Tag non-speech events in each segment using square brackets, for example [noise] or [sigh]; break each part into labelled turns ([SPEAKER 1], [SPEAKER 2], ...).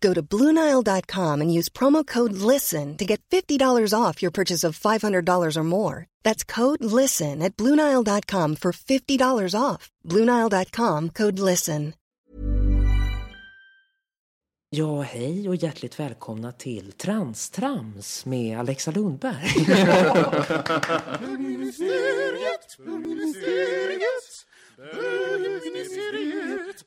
[SPEAKER 1] Go to BlueNile.com and use promo code LISTEN to get $50 off your purchase of $500 or more. That's code LISTEN at BlueNile.com for $50 off. BlueNile.com code LISTEN.
[SPEAKER 2] Ja, hej och hjärtligt välkomna till Transtrams med Alexa Lundberg. [laughs]
[SPEAKER 3] Bögministeriet,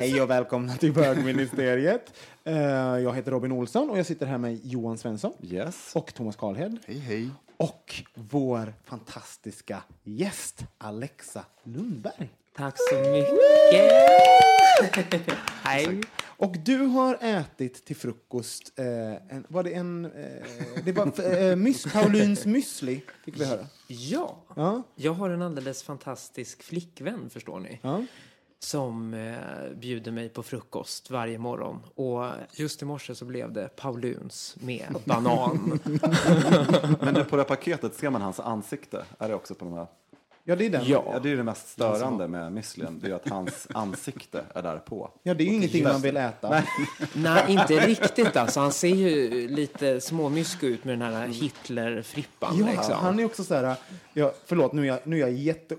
[SPEAKER 4] Hej och välkomna till bögministeriet. Eh, Jag heter Robin Olsson och jag sitter här med Johan Svensson
[SPEAKER 5] Yes.
[SPEAKER 4] och Thomas Karlhed
[SPEAKER 5] Hej, hej.
[SPEAKER 4] och vår fantastiska gäst Alexa Lundberg.
[SPEAKER 2] Tack så mycket. [laughs] Hej.
[SPEAKER 4] Och du har ätit till frukost, eh, en, var det en, eh, det var eh, mys, Paulins müsli, fick vi höra.
[SPEAKER 2] Ja,
[SPEAKER 4] Ja,
[SPEAKER 2] jag har en alldeles fantastisk flickvän, förstår ni.
[SPEAKER 4] ja.
[SPEAKER 2] Som eh, bjuder mig på frukost varje morgon. Och just i morse så blev det Pauluns med banan. [laughs]
[SPEAKER 5] Men på det här paketet ser man hans ansikte. Är det också på de här?
[SPEAKER 4] Ja det är den.
[SPEAKER 2] Ja.
[SPEAKER 5] Ja, det är det mest störande med müslin. Det är att hans [laughs] ansikte är där på.
[SPEAKER 4] Ja, det är ju ingenting man vill äta. [laughs]
[SPEAKER 2] Nej, inte riktigt alltså. Han ser ju lite småmysko ut med den här Hitler-frippan.
[SPEAKER 4] Ja,
[SPEAKER 2] liksom.
[SPEAKER 4] han är också så här, ja, förlåt nu är jag, nu är jag jätte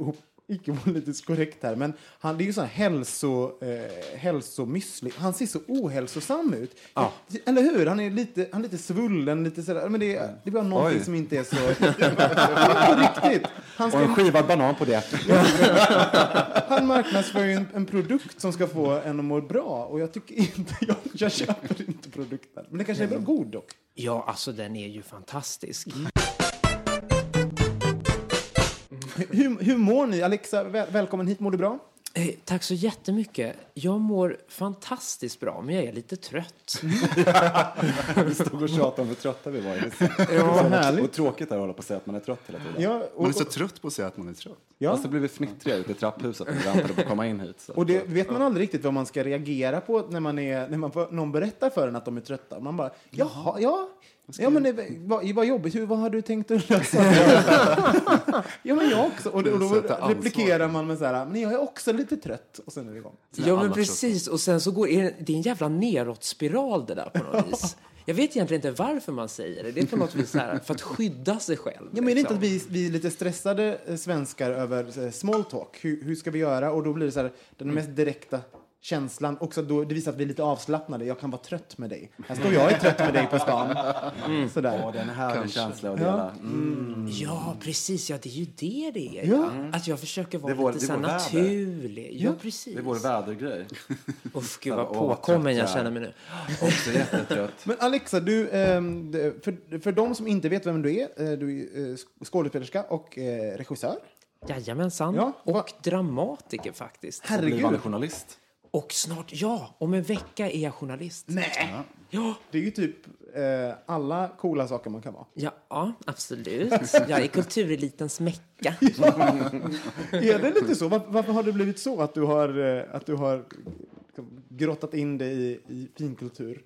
[SPEAKER 4] icke-politiskt korrekt här, men han det är ju sån hälso, eh, hälsomüsli. Han ser så ohälsosam ut.
[SPEAKER 2] Ja.
[SPEAKER 4] Eller hur? Han är lite, han är lite svullen, lite sådär. Men det, är- det är bara någonting
[SPEAKER 5] Oj.
[SPEAKER 4] som inte är så... [laughs] på riktigt. Han,
[SPEAKER 5] Och en
[SPEAKER 4] ska,
[SPEAKER 5] skivad banan på det. [laughs]
[SPEAKER 4] han marknadsför ju en, en produkt som ska få en att må bra. Och jag tycker inte, [laughs] jag, jag köper inte produkten. Men det kanske är bra god dock.
[SPEAKER 2] Ja, alltså den är ju fantastisk.
[SPEAKER 4] Hur, hur mår ni? Alexa, väl, välkommen hit. Mår du bra?
[SPEAKER 2] Eh, tack så jättemycket. Jag mår fantastiskt bra, men jag är lite trött. [laughs]
[SPEAKER 5] Vi stod och tjatade om hur trötta vi var.
[SPEAKER 4] Vad härligt.
[SPEAKER 5] Och tråkigt är att hålla på att säga att man är trött hela tiden.
[SPEAKER 4] Ja, och,
[SPEAKER 6] Man är så trött på att säga att man är trött.
[SPEAKER 4] ja.
[SPEAKER 5] Fast det blev vi fnittriga ute i trapphuset när vi väntade på att komma in hit. Så.
[SPEAKER 4] Och det vet man aldrig riktigt vad man ska reagera på när, man är, när man, får- någon berättar för en att de är trötta. Man bara, jaha, ja. Ja, men det, vad, vad jobbigt. Hur, vad har du tänkt att lösa det? [laughs] [laughs] ja, men jag också. Och, då- och då replikerar man med så här, men jag är också lite trött. Och sen är det igång.
[SPEAKER 2] Ja, men precis. Och sen så går är det, det är en jävla neråtspiral det där på något vis. Jag vet egentligen inte varför man säger det. Det är på något vis så här, för att skydda sig själv.
[SPEAKER 4] Ja, men är det inte
[SPEAKER 2] liksom.
[SPEAKER 4] att vi, vi är lite stressade eh, svenskar över eh, small talk? Hur, hur ska vi göra? Och då blir det så här, den mest direkta känslan. Också då, det visar att vi är lite avslappnade. Jag kan vara trött med dig. Här står jag är trött med dig på stan. Sådär.
[SPEAKER 5] Åh, det är en härlig känsla att dela. Mm.
[SPEAKER 2] Ja, precis. Ja, det är ju det det är.
[SPEAKER 4] Ja.
[SPEAKER 2] Att jag försöker vara
[SPEAKER 5] Det är vår-
[SPEAKER 2] lite
[SPEAKER 5] det är
[SPEAKER 2] så här naturlig. Ja, precis.
[SPEAKER 5] Det är vår vädergrej.
[SPEAKER 2] Uff, gud vad
[SPEAKER 5] vad
[SPEAKER 2] påkommen jag känner mig nu.
[SPEAKER 5] Också jättetrött.
[SPEAKER 4] Men Alexa, du, ehm, för, för de som inte vet vem du är, eh, du är eh, skådespelerska och eh, regissör.
[SPEAKER 2] Jajamensan.
[SPEAKER 4] Ja, och
[SPEAKER 2] dramatiker faktiskt.
[SPEAKER 4] Herregud.
[SPEAKER 5] Blivande journalist.
[SPEAKER 2] Och snart, ja, om en vecka är jag journalist.
[SPEAKER 4] Nej!
[SPEAKER 2] Ja,
[SPEAKER 4] Det är ju typ eh, alla coola saker man kan vara.
[SPEAKER 2] ja, ja, absolut. Jag är kulturelitens mecka. [laughs]
[SPEAKER 4] Är det lite så? Var, varför har det blivit så att du har, eh, att du har grottat in dig i, i finkultur?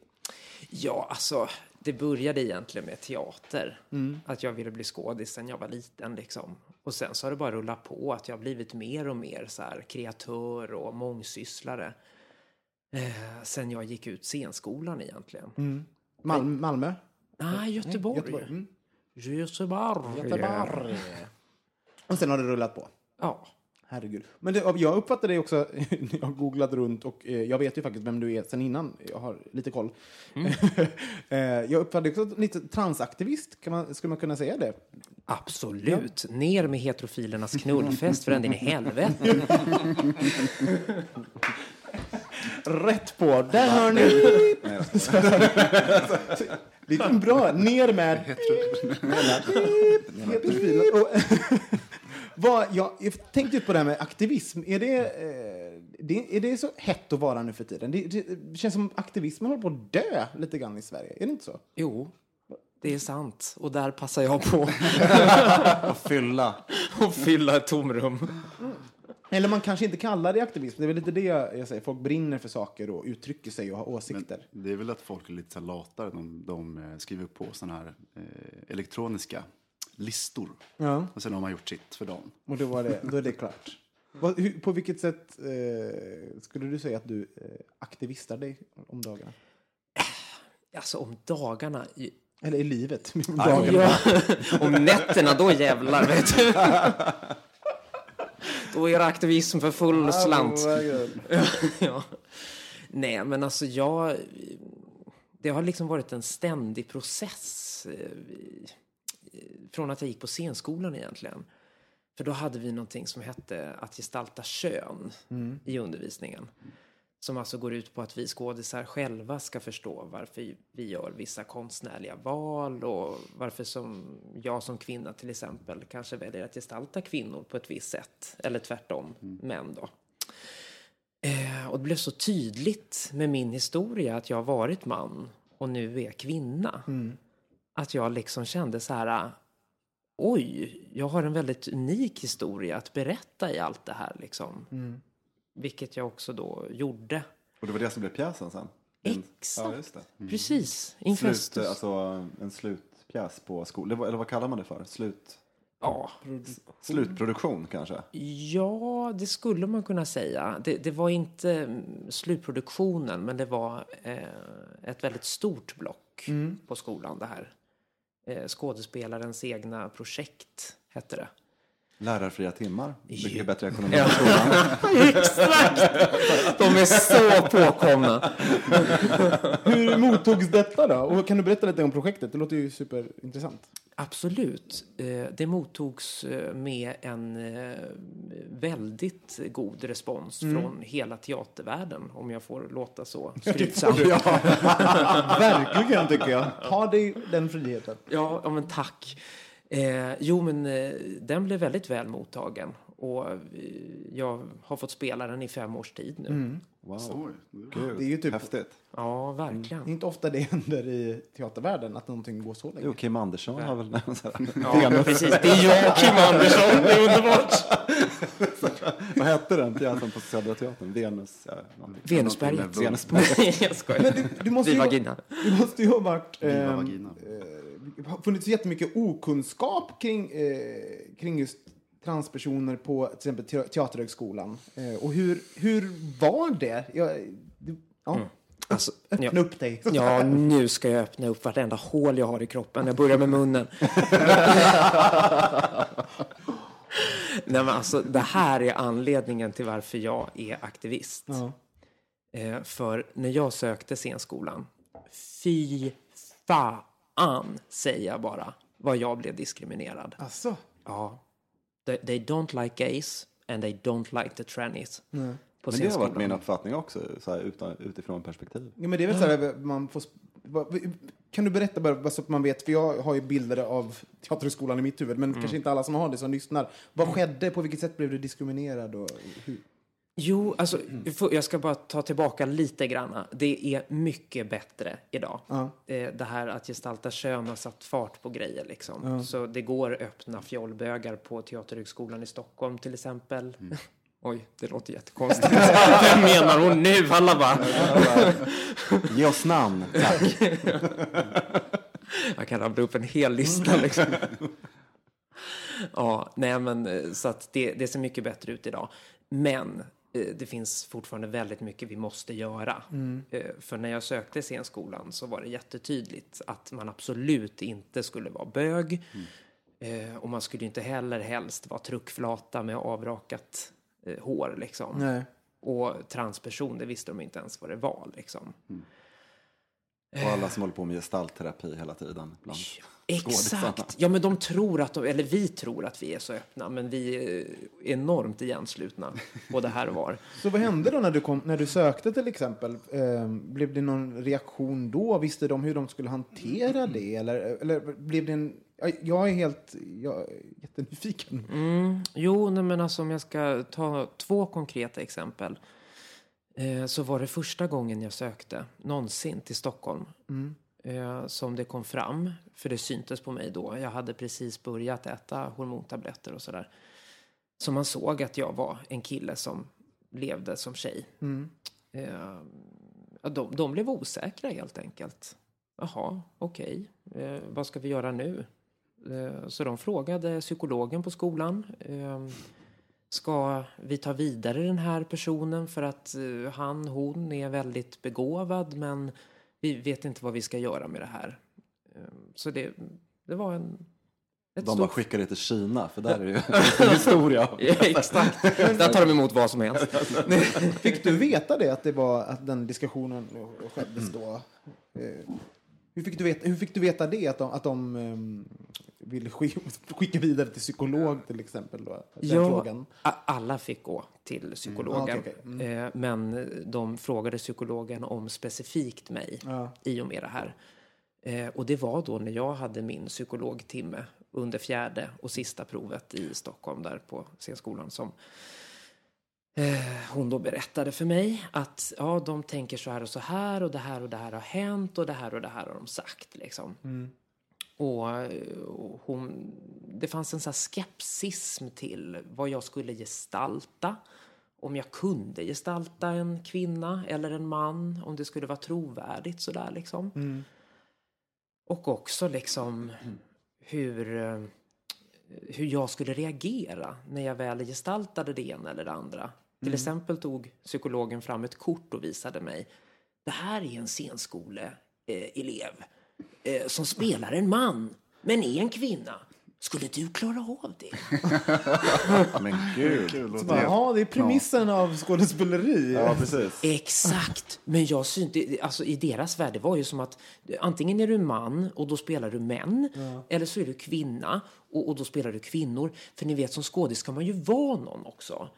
[SPEAKER 2] Ja, alltså, det började egentligen med teater. Att jag ville bli skådis sen jag var liten. Liksom. Och sen så har det bara rullat på att jag har blivit mer och mer så här, kreatör och mångsysslare. Eh, sen jag gick ut scenskolan egentligen.
[SPEAKER 4] Mal Malmö?
[SPEAKER 2] Nej, Göteborg.
[SPEAKER 4] Göteborg. Mm.
[SPEAKER 2] Göteborg.
[SPEAKER 4] Göteborg. Och sen har det rullat på.
[SPEAKER 2] Ja.
[SPEAKER 4] Herregud. Men det, jag uppfattar det också, [laughs] jag har googlat runt och eh, jag vet ju faktiskt vem du är sen innan. Jag har lite koll. [laughs] eh, jag uppfattar dig också lite transaktivist, kan man, skulle man kunna säga det?
[SPEAKER 2] Absolut. Ner med heterofilernas knullfest för en in i helvete. [laughs]
[SPEAKER 4] Rätt på! Där hör ni! Vilken bra! Ner med... Heterofiler. Och- Vad, jag, jag tänkte på det här med aktivism. Är det, eh, det, är det så hett att vara nu för tiden? Det, det känns som aktivismen håller på att dö lite grann i Sverige. Är det inte så?
[SPEAKER 2] Jo, det är sant. Och där passar jag på [laughs]
[SPEAKER 5] Och fylla.
[SPEAKER 2] att fylla ett tomrum.
[SPEAKER 4] Eller man kanske inte kallar det aktivism. Det är väl lite det jag, jag säger. Folk brinner för saker och uttrycker sig och har åsikter.
[SPEAKER 6] Det är väl att folk är lite så latare. De, de eh, skriver på sådana här eh, elektroniska listor.
[SPEAKER 4] Ja,
[SPEAKER 6] Och sen har man gjort sitt för dem.
[SPEAKER 4] och då, var det, då är det klart. På vilket sätt eh, skulle du säga att du eh, aktivistar dig om dagarna?
[SPEAKER 2] Alltså om dagarna...
[SPEAKER 4] Eller i livet? Om [laughs]
[SPEAKER 2] Ja,
[SPEAKER 4] dagarna. [laughs]
[SPEAKER 2] om nätterna, då jävlar vet du. [laughs] Då är det aktivism för full slant. ja. Nej, men alltså jag... Det har liksom varit en ständig process eh, i- från att jag gick på scenskolan egentligen. För då hade vi någonting som hette att gestalta kön i undervisningen. Som alltså går ut på att vi skådisar själva ska förstå varför vi gör vissa konstnärliga val och varför som jag som kvinna till exempel kanske väljer att gestalta kvinnor på ett visst sätt. Eller tvärtom, män då. Eh, och det blev så tydligt med min historia att jag har varit man och nu är kvinna. Mm. Att jag liksom kände så här, oj, jag har en väldigt unik historia att berätta i allt det här liksom. Vilket jag också då gjorde.
[SPEAKER 5] Och det var det som blev pjäsen sen?
[SPEAKER 2] Exakt.
[SPEAKER 5] Ja, just det.
[SPEAKER 2] Precis,
[SPEAKER 5] Slut, alltså en slutpjäs på skolan. Eller vad kallar man det för? Slut,
[SPEAKER 2] Ja.
[SPEAKER 5] slutproduktion kanske?
[SPEAKER 2] ja, det skulle man kunna säga. Det, det var inte mm, slutproduktionen, men det var eh, ett väldigt stort block på skolan det här. Eh, skådespelarens egna projekt hette det.
[SPEAKER 5] Lärarfria timmar. Mycket bättre ekonomi på skolan. [laughs]
[SPEAKER 2] Exakt! De är så påkomna.
[SPEAKER 4] Hur mottogs detta då? Och kan du berätta lite om projektet? Det låter ju superintressant.
[SPEAKER 2] Absolut. Eh, Det mottogs eh, med en eh, väldigt god respons från hela teatervärlden, om jag får låta så skrytsam. [laughs]
[SPEAKER 4] Verkligen tycker jag. Ta dig den friheten.
[SPEAKER 2] Ja, ja men tack. Eh, jo, men eh, den blev väldigt väl mottagen. Och eh, jag har fått spela den i fem års tid nu.
[SPEAKER 5] Wow.
[SPEAKER 6] Oj,
[SPEAKER 5] Gud,
[SPEAKER 4] Det är ju typ-
[SPEAKER 5] häftigt.
[SPEAKER 2] Ja,
[SPEAKER 4] Det är
[SPEAKER 2] verkligen.
[SPEAKER 4] inte ofta det händer i teatervärlden att någonting går så länge.
[SPEAKER 5] Jo, Kim Andersson har väl [laughs]
[SPEAKER 2] Ja, precis. Det är jag, [laughs] Kim Andersson. Det är underbart. [laughs]
[SPEAKER 5] Vad hette den pjäsen på Södra Teatern? Venus? Ja.
[SPEAKER 2] Venusberget.
[SPEAKER 5] Venusberget.
[SPEAKER 2] Nej, jag skojar.
[SPEAKER 4] Du måste,
[SPEAKER 2] Vi
[SPEAKER 4] ju,
[SPEAKER 2] vagina.
[SPEAKER 4] du måste ju ha varit...
[SPEAKER 6] Viva
[SPEAKER 4] ehm. Det har funnits jättemycket okunskap kring, eh, kring just transpersoner på till exempel te- Teaterhögskolan. Eh, och hur, hur var det? Jag, ja.
[SPEAKER 2] Alltså, [laughs]
[SPEAKER 4] Öppna
[SPEAKER 2] ja.
[SPEAKER 4] upp dig.
[SPEAKER 2] Ja, nu ska jag öppna upp vartenda hål jag har i kroppen. Jag börjar med munnen. [laughs] Nej, men alltså, det här är anledningen till varför jag är aktivist.
[SPEAKER 4] Ja.
[SPEAKER 2] Eh, för när jag sökte scenskolan, fy fan, säger jag bara, vad jag blev diskriminerad.
[SPEAKER 4] Alltså,
[SPEAKER 2] Ja. They, they don't like gays and they don't like the trannies. På
[SPEAKER 5] Men det har varit min uppfattning också, så här, utan, utifrån perspektiv.
[SPEAKER 4] ja, men det är väl så här, man får... Kan du berätta bara så att man vet, för jag har ju bilder av Teaterhögskolan i mitt huvud, men kanske inte alla som har det som lyssnar. Vad skedde? På vilket sätt blev du diskriminerad? Och hur?
[SPEAKER 2] Jo, alltså, jag ska bara ta tillbaka lite grann. Det är mycket bättre idag.
[SPEAKER 4] Ja.
[SPEAKER 2] Eh, Det här att gestalta kön har satt fart på grejer. Liksom. Så det går öppna fjollbögar på Teaterhögskolan i Stockholm till exempel. [laughs] Oj, det låter jättekonstigt. [laughs] [laughs] Vem menar hon nu? Alla bara...
[SPEAKER 5] Ge oss namn, tack.
[SPEAKER 2] Jag kan rabbla upp en hel lista liksom. Ja, nej men eh, så att det, det ser mycket bättre ut idag. Men det finns fortfarande väldigt mycket vi måste göra. Eh, För när jag sökte scenskolan så var det jättetydligt att man absolut inte skulle vara bög. Eh, Och man skulle inte heller helst vara truckflata med avrakat eh, hår liksom. Och transperson, det visste de inte ens vad det var liksom.
[SPEAKER 5] Och alla som håller på med gestaltterapi hela tiden. Bland.
[SPEAKER 2] Exakt. Ja, men de tror att de, eller vi tror att vi är så öppna, men vi är enormt igenslutna både här och var. [laughs]
[SPEAKER 4] Så vad hände då när du, kom, när du sökte till exempel? Eh, blev det någon reaktion då? Visste de hur de skulle hantera det? Eller, eller blev det en... ja, Jag är helt jag är jättenyfiken.
[SPEAKER 2] Mm, jo, nej, men alltså om jag ska ta två konkreta exempel. Eh, så var det första gången jag sökte någonsin till Stockholm. Eh, som det kom fram, för det syntes på mig då. Jag hade precis börjat äta hormontabletter och sådär. Så man såg att jag var en kille som levde som tjej. Eh, ja, de, de blev osäkra helt enkelt. Jaha, okej. Eh, vad ska vi göra nu? Eh, Så de frågade psykologen på skolan. Eh, Ska vi ta vidare den här personen för att eh, han, hon är väldigt begåvad men vi vet inte vad vi ska göra med det här. Eh, Så det, det var en... Ett
[SPEAKER 5] De bara
[SPEAKER 2] stort...
[SPEAKER 5] skickar det till Kina, för där är det ju [laughs] historia. [laughs]
[SPEAKER 2] Ja, Exakt. Där tar de emot vad som helst. [laughs]
[SPEAKER 4] Fick du veta det, att, det var, att den diskussionen skedde då? [clears throat] Hur, fick du veta, hur fick du veta det, att de, att de um, ville [laughs] skicka, vidare till psykolog till exempel? Då,
[SPEAKER 2] Ja,
[SPEAKER 4] frågan?
[SPEAKER 2] alla fick gå till psykologen.
[SPEAKER 4] Mm, okej, okej.
[SPEAKER 2] Eh, Men de frågade psykologen om specifikt mig
[SPEAKER 4] Ja.
[SPEAKER 2] i och med det här. Eh, Och det var då när jag hade min psykologtimme under fjärde och sista provet i Stockholm där på scenskolan som hon då berättade för mig att ja, de tänker så här och så här och det här och det här har hänt och det här och det här har de sagt liksom. Och, eh, och hon, det fanns en sån skepsism till vad jag skulle gestalta. Om jag kunde gestalta en kvinna eller en man, om det skulle vara trovärdigt sådär liksom. Och också liksom hur, eh, hur jag skulle reagera när jag väl gestaltade det ena eller det andra. Till exempel tog psykologen fram ett kort och visade mig. Det här är en scenskoleelev eh, eh, som spelar en man, men är en kvinna. Skulle du klara av det? [laughs]
[SPEAKER 5] Men gud.
[SPEAKER 6] Kul.
[SPEAKER 4] Så bara, Ja, det är premissen av skådespeleri.
[SPEAKER 5] Ja, precis.
[SPEAKER 2] Exakt! Men jag synte, alltså i deras värld, det var ju som att antingen är du man och då spelar du män, eller så är du kvinna och, och då spelar du kvinnor. För ni vet, som skådis ska man ju vara någon också.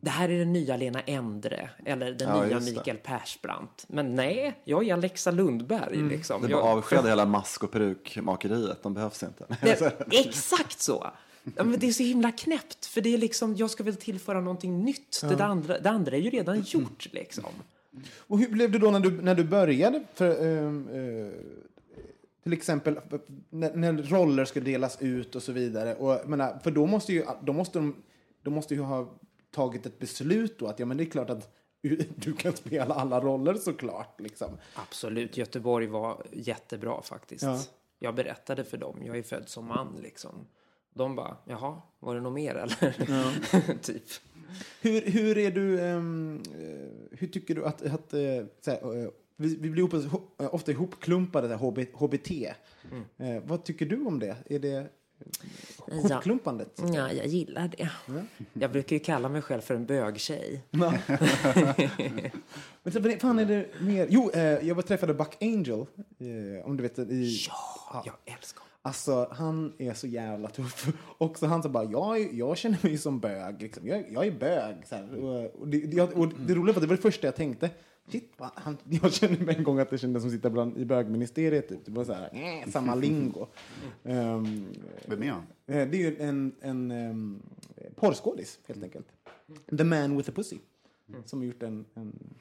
[SPEAKER 2] Det här är den nya Lena Endre, eller den
[SPEAKER 5] Ja,
[SPEAKER 2] nya
[SPEAKER 5] det.
[SPEAKER 2] Mikael Persbrandt. Men nej, jag är Alexa Lundberg. Liksom.
[SPEAKER 5] Det
[SPEAKER 2] jag,
[SPEAKER 5] bara avskeda hela mask och perukmakeriet. De behövs inte.
[SPEAKER 2] Nej, [laughs] exakt så! Ja, men det är så himla knäppt, för det är liksom, jag ska väl tillföra någonting nytt. Det, där andra, det andra är ju redan gjort liksom.
[SPEAKER 4] Och hur blev det då när du, när du började? För, ehm, eh, till exempel när, när roller ska delas ut och så vidare. Och, menar, för då måste ju då måste de, de måste ju ha tagit ett beslut då att ja, men det är klart att du kan spela alla roller såklart. Liksom.
[SPEAKER 2] Absolut, Göteborg var jättebra faktiskt.
[SPEAKER 4] Ja.
[SPEAKER 2] Jag berättade för dem, jag är född som man liksom. De bara, jaha, var det något mer eller? [laughs] typ.
[SPEAKER 4] Hur, hur är du, eh, hur tycker du att, att eh, vi, vi blir ofta ihopklumpade, här, HB, HBT. Eh, vad tycker du om det? Är det hopklumpandet?
[SPEAKER 2] Ja, jag gillar det. Jag brukar ju kalla mig själv för en bögtjej. [laughs]
[SPEAKER 4] Men så, vad fan är det mer? Jo, eh, jag var träffade Buck Angel, eh, om du vet. I,
[SPEAKER 2] Ja, jag älskar honom.
[SPEAKER 4] Alltså, han är så jävla tuff. [laughs] Och så han sa bara, jag, jag känner mig som bög. Liksom. Jag, jag är bög. Så här. Och, det, och det roliga var att det var det första jag tänkte. Shit, va, han, jag kände mig en gång att det kändes som att sitta bland, i bögministeriet. Typ. Det var så här, äh, samma lingo. Ehm,
[SPEAKER 6] Vem är han?
[SPEAKER 4] eh, det är ju en, en um, porrskådis, helt enkelt. The Man with a Pussy. Som har gjort en, en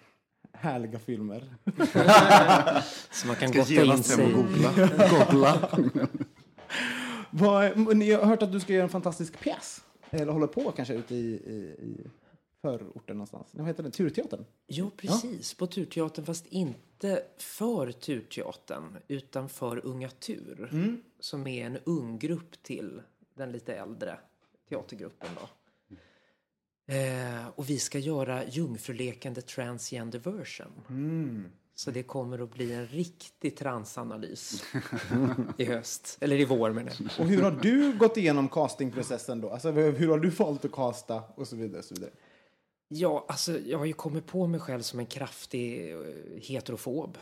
[SPEAKER 4] härliga filmer. [laughs]
[SPEAKER 2] Så man kan gotta in sig.
[SPEAKER 6] googla. [laughs] googla.
[SPEAKER 4] Vad, men jag har hört att du ska göra en fantastisk pjäs. Eller håller på kanske ute i, i, i förorten någonstans. Vad heter det? Turteatern?
[SPEAKER 2] Jo, precis. På Turteatern, fast inte för Turteatern, utan för Unga Tur. Som är en ung grupp till den lite äldre teatergruppen. Då. Eh, och vi ska göra Jungfrulekande transgender version. Så det kommer att bli en riktig transanalys i höst. Eller i vår menar jag.
[SPEAKER 4] Och hur har du gått igenom castingprocessen då? Alltså hur hur har du valt att casta och så vidare? Och så vidare?
[SPEAKER 2] Ja, alltså jag har ju kommit på mig själv som en kraftig eh, heterofob.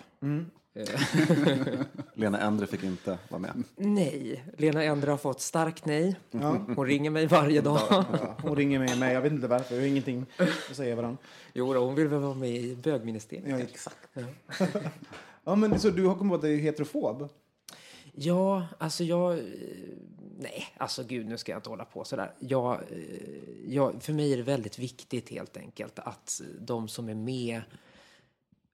[SPEAKER 2] [laughs]
[SPEAKER 5] Lena Endre fick inte vara med.
[SPEAKER 2] Nej, Lena Endre har fått starkt nej. Hon ringer mig varje dag.
[SPEAKER 4] Ja, hon ringer mig med. Jag vet inte varför. Vi har ingenting att säga varandra.
[SPEAKER 2] Jo, då, hon vill väl vara med i bögministeriet.
[SPEAKER 4] Ja, exakt. [laughs] Ja, men så du har kommit på att du är heterofob?
[SPEAKER 2] Ja, alltså jag... Nej, alltså gud, nu ska jag inte hålla på sådär. Jag, eh, jag, för mig är det väldigt viktigt helt enkelt att de som är med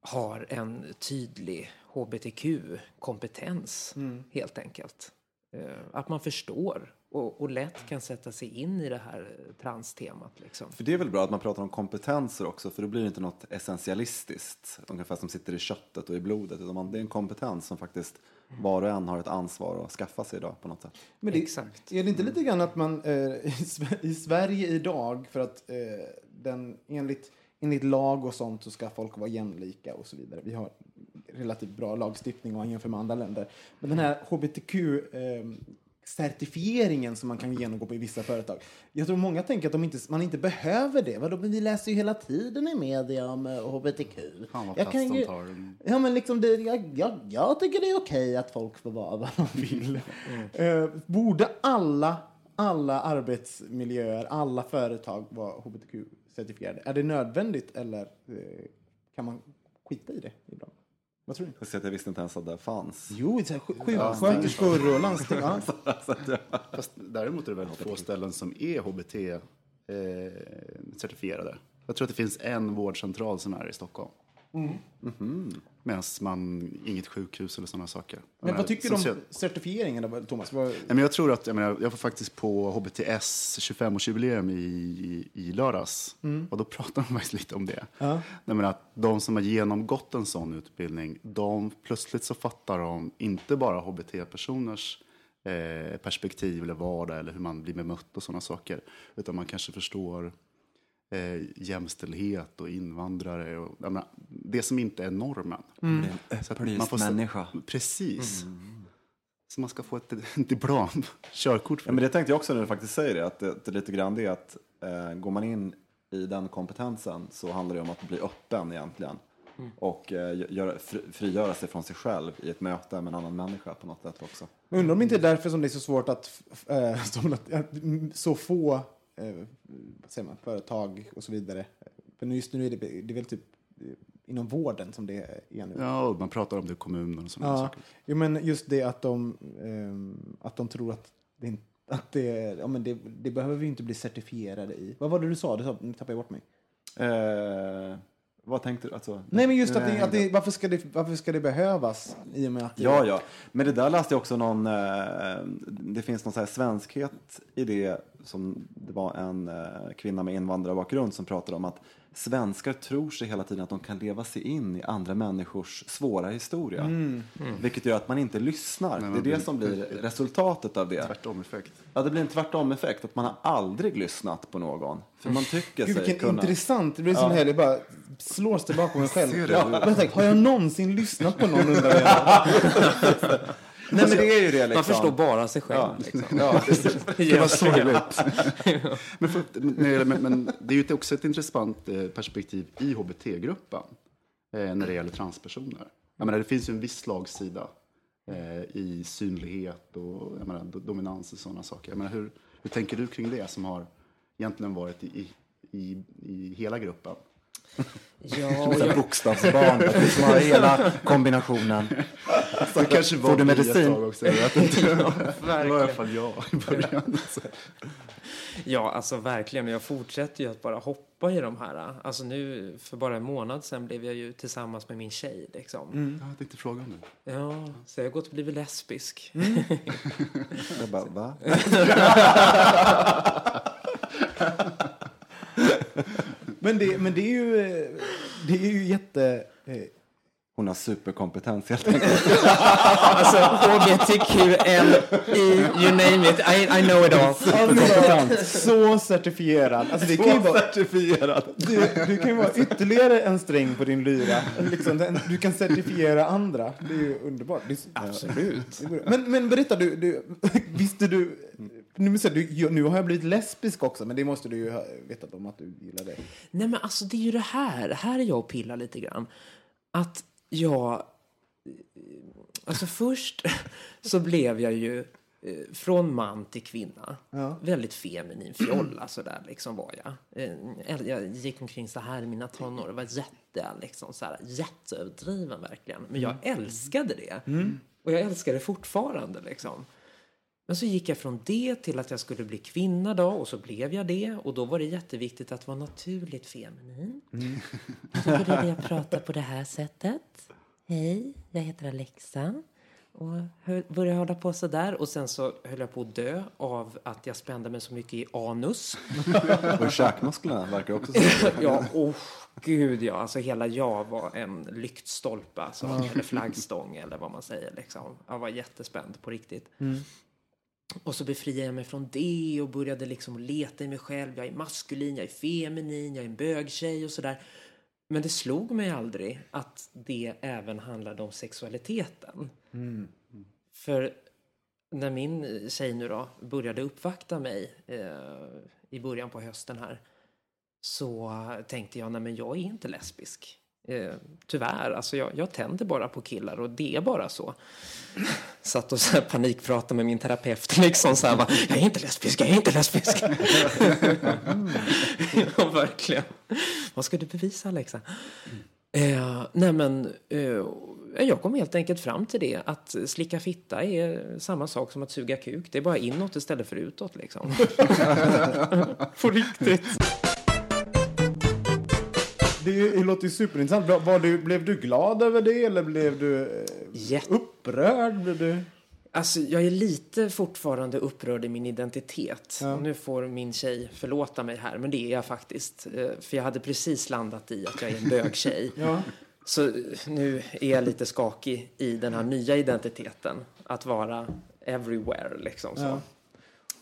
[SPEAKER 2] har en tydlig hbtq-kompetens, helt enkelt. Eh, Att man förstår och, och lätt kan sätta sig in i det här transtemat. Liksom.
[SPEAKER 5] För det är väl bra att man pratar om kompetenser också, för då blir det inte något essentialistiskt, ungefär som sitter i köttet och i blodet, utan man, det är en kompetens som faktiskt var och en har ett ansvar att skaffa sig idag på något sätt.
[SPEAKER 4] Men det,
[SPEAKER 2] Exakt.
[SPEAKER 4] Är det inte lite grann att man eh, i, i Sverige idag, för att eh, den, enligt, enligt lag och sånt så ska folk vara jämlika och så vidare. Vi har relativt bra lagstiftning och jämför med andra länder. Men den här hbtq eh, certifieringen som man kan genomgå på i vissa företag. Jag tror många tänker att de inte, man inte behöver det. Vadå, men vi läser ju hela tiden i media om eh, hbtq.
[SPEAKER 6] Fan vad
[SPEAKER 4] Jag kan ju-. Ja, men liksom det, jag, jag, jag tycker det är okej att folk får vara vad de vill. Eh, borde alla, alla arbetsmiljöer, alla företag vara hbtq-certifierade? Är det nödvändigt eller eh, kan man skita i det ibland? Vad tror ni?
[SPEAKER 5] Jag, ser att jag visste inte ens att det fanns.
[SPEAKER 4] Jo, sjuksköterskor och landsting. Ja. [laughs]
[SPEAKER 6] Fast däremot är det väldigt få ställen som är HBT-certifierade. jag tror att det finns en vårdcentral som är i Stockholm. Medan man, inget sjukhus eller sådana saker.
[SPEAKER 4] Men
[SPEAKER 6] menar,
[SPEAKER 4] vad tycker du om certifieringen då, Thomas? Vad,
[SPEAKER 6] Nej, men jag tror att, jag, menar, jag var faktiskt på HBTS 25-årsjubileum i, i, i lördags. Och då pratade man [laughs] faktiskt lite om det.
[SPEAKER 4] Ja.
[SPEAKER 6] Nej, men att de som har genomgått en sån utbildning, de plötsligt så fattar de inte bara HBT-personers eh, perspektiv eller vardag eller hur man blir bemött och sådana saker. Utan man kanske förstår eh, jämställdhet och invandrare och jag menar, det som inte är normen. Så att
[SPEAKER 5] upplyst
[SPEAKER 6] se-
[SPEAKER 5] människa.
[SPEAKER 6] Precis. Så man ska få ett [laughs] diplom, [laughs] körkort för
[SPEAKER 5] Ja, men det tänkte jag också när du faktiskt säger det, att det, det är lite grann det att eh, går man in i den kompetensen så handlar det om att bli öppen egentligen. Och eh, göra, fri, frigöra sig från sig själv i ett möte med en annan människa på något sätt också.
[SPEAKER 4] Men undrar om det inte är därför som det är så svårt att, äh, [laughs] att, mm, så få eh, man, företag och så vidare. För just nu är det, det är väl typ eh, inom vården som det är nu.
[SPEAKER 6] Ja, man pratar om det i kommunen och sådana
[SPEAKER 4] Ja,
[SPEAKER 6] saker.
[SPEAKER 4] jo, men just det att de, ehm, att de tror att det, inte- att det, ja, men det, det behöver vi inte bli certifierade i. Vad var det du sa? Du sa nu tappade jag bort mig.
[SPEAKER 5] Eh, vad tänkte du? Alltså,
[SPEAKER 4] Nej, men just att, det, att det, varför, ska det, varför ska det behövas? I och med att det,
[SPEAKER 5] Ja, ja. Men det där läste jag också någon, eh, det finns någon så här svenskhet i det som det var en eh, kvinna med invandrarbakgrund som pratade om att svenskar tror sig hela tiden att de kan leva sig in i andra människors svåra historia. Vilket gör att man inte lyssnar.
[SPEAKER 6] Nej,
[SPEAKER 5] det är det
[SPEAKER 6] blir-
[SPEAKER 5] som blir resultatet av det.
[SPEAKER 6] Tvärtom effekt.
[SPEAKER 5] Ja, det blir en tvärtom-effekt, att man har aldrig lyssnat på någon. För man tycker
[SPEAKER 4] Gud,
[SPEAKER 5] sig
[SPEAKER 4] vilken
[SPEAKER 5] kunna...
[SPEAKER 4] intressant. Det blir sån här, det bara slår tillbaka på mig [laughs] själv.
[SPEAKER 6] Ser du?
[SPEAKER 4] Ja. Jag tänkte, har jag någonsin lyssnat på någon undrar jag. [laughs] [laughs]
[SPEAKER 5] Nej, men det är ju det liksom.
[SPEAKER 2] Man förstår bara sig själv.
[SPEAKER 5] Ja,
[SPEAKER 2] Liksom. [laughs]
[SPEAKER 5] ja. [laughs]
[SPEAKER 6] Det var sorgligt. [laughs] men, för, men, men, det är ju också ett intressant eh, perspektiv i HBT-gruppen eh, när det gäller transpersoner. Jag menar, det finns ju en viss slagsida eh, i synlighet och menar, do- dominans och sådana saker. Jag menar, hur, hur tänker du kring det som har egentligen varit i, i, i hela gruppen?
[SPEAKER 2] Ja, [laughs] jag,
[SPEAKER 5] bokstavsbarn, som har hela kombinationen.
[SPEAKER 6] Det kanske var
[SPEAKER 5] Får du medicin?
[SPEAKER 6] också, jag vet inte. [laughs] det var i alla fall jag i början.
[SPEAKER 2] Ja, alltså verkligen. Jag fortsätter ju att bara hoppa i de här. Alltså nu, för bara en månad sedan blev jag ju tillsammans med min tjej. Liksom.
[SPEAKER 6] Jag tänkte fråga om det.
[SPEAKER 2] Ja, så jag har gått och blivit lesbisk. [laughs]
[SPEAKER 5] Jag bara, va?
[SPEAKER 4] Men det, men det är ju, det är ju jätte... eh,
[SPEAKER 5] Hon har superkompetens helt [laughs] enkelt.
[SPEAKER 2] Alltså HBTQLI, you name it, I, I know it all.
[SPEAKER 4] Alltså, så certifierad. Alltså, det kan ju vara,
[SPEAKER 5] certifierad.
[SPEAKER 4] du, du kan ju vara ytterligare en sträng på din lyra. Liksom, du kan certifiera andra. Det är ju underbart. Det är,
[SPEAKER 2] Absolut.
[SPEAKER 4] men, men berätta, du, du, visste du Nu, så, du, nu har jag blivit lesbisk också, men det måste du ju ha vetat om att du gillar det.
[SPEAKER 2] Nej men alltså det är ju det här, här är jag och pillar lite grann. Att jag, alltså först [laughs] så blev jag ju eh, från man till kvinna. Väldigt feminin fjolla sådär liksom var jag. Eh, Jag gick omkring så här i mina tonår och var jätte, liksom, så här, jätteöverdriven verkligen. Men jag älskade det. Och jag älskar det fortfarande liksom. Men så gick jag från det till att jag skulle bli kvinna då och så blev jag det. Och då var det jätteviktigt att vara naturligt feminin. Då började jag prata på det här sättet. Hej, jag heter Alexa. Och började hålla på så där. Och sen så höll jag på att dö av att jag spände mig så mycket i anus. [laughs]
[SPEAKER 5] Och käkmusklerna verkar också så.
[SPEAKER 2] Ja, oh, gud ja. Alltså hela jag var en lyktstolpe, alltså, eller flaggstång eller vad man säger. Liksom. Jag var jättespänd på riktigt. Och så befriade jag mig från det och började liksom leta i mig själv. Jag är maskulin, jag är feminin, jag är en bögtjej och sådär. Men det slog mig aldrig att det även handlade om sexualiteten. För när min tjej nu då började uppvakta mig eh, i början på hösten här så tänkte jag, nej men jag är inte lesbisk. Eh, tyvärr, alltså jag, jag tänder bara på killar och det är bara så. [laughs] Satt och så panikpratade med min terapeut liksom så här, bara, jag är inte lesbisk, jag är inte lesbisk. [laughs] ja, verkligen. Vad ska du bevisa Alexa? Eh, nej men, eh, jag kom helt enkelt fram till det att slicka fitta är samma sak som att suga kuk. Det är bara inåt istället för utåt liksom. [laughs] På riktigt.
[SPEAKER 4] Det, låter ju superintressant. Var- du, blev du glad över det eller blev du eh,
[SPEAKER 2] Jätte-
[SPEAKER 4] upprörd? Blev du...
[SPEAKER 2] Alltså, jag är lite fortfarande upprörd i min identitet. Och nu får min tjej förlåta mig här, men det är jag faktiskt. Eh, För jag hade precis landat i att jag är en bögtjej. [laughs] Så eh, nu är jag lite skakig i den här nya identiteten. Att vara everywhere, liksom så.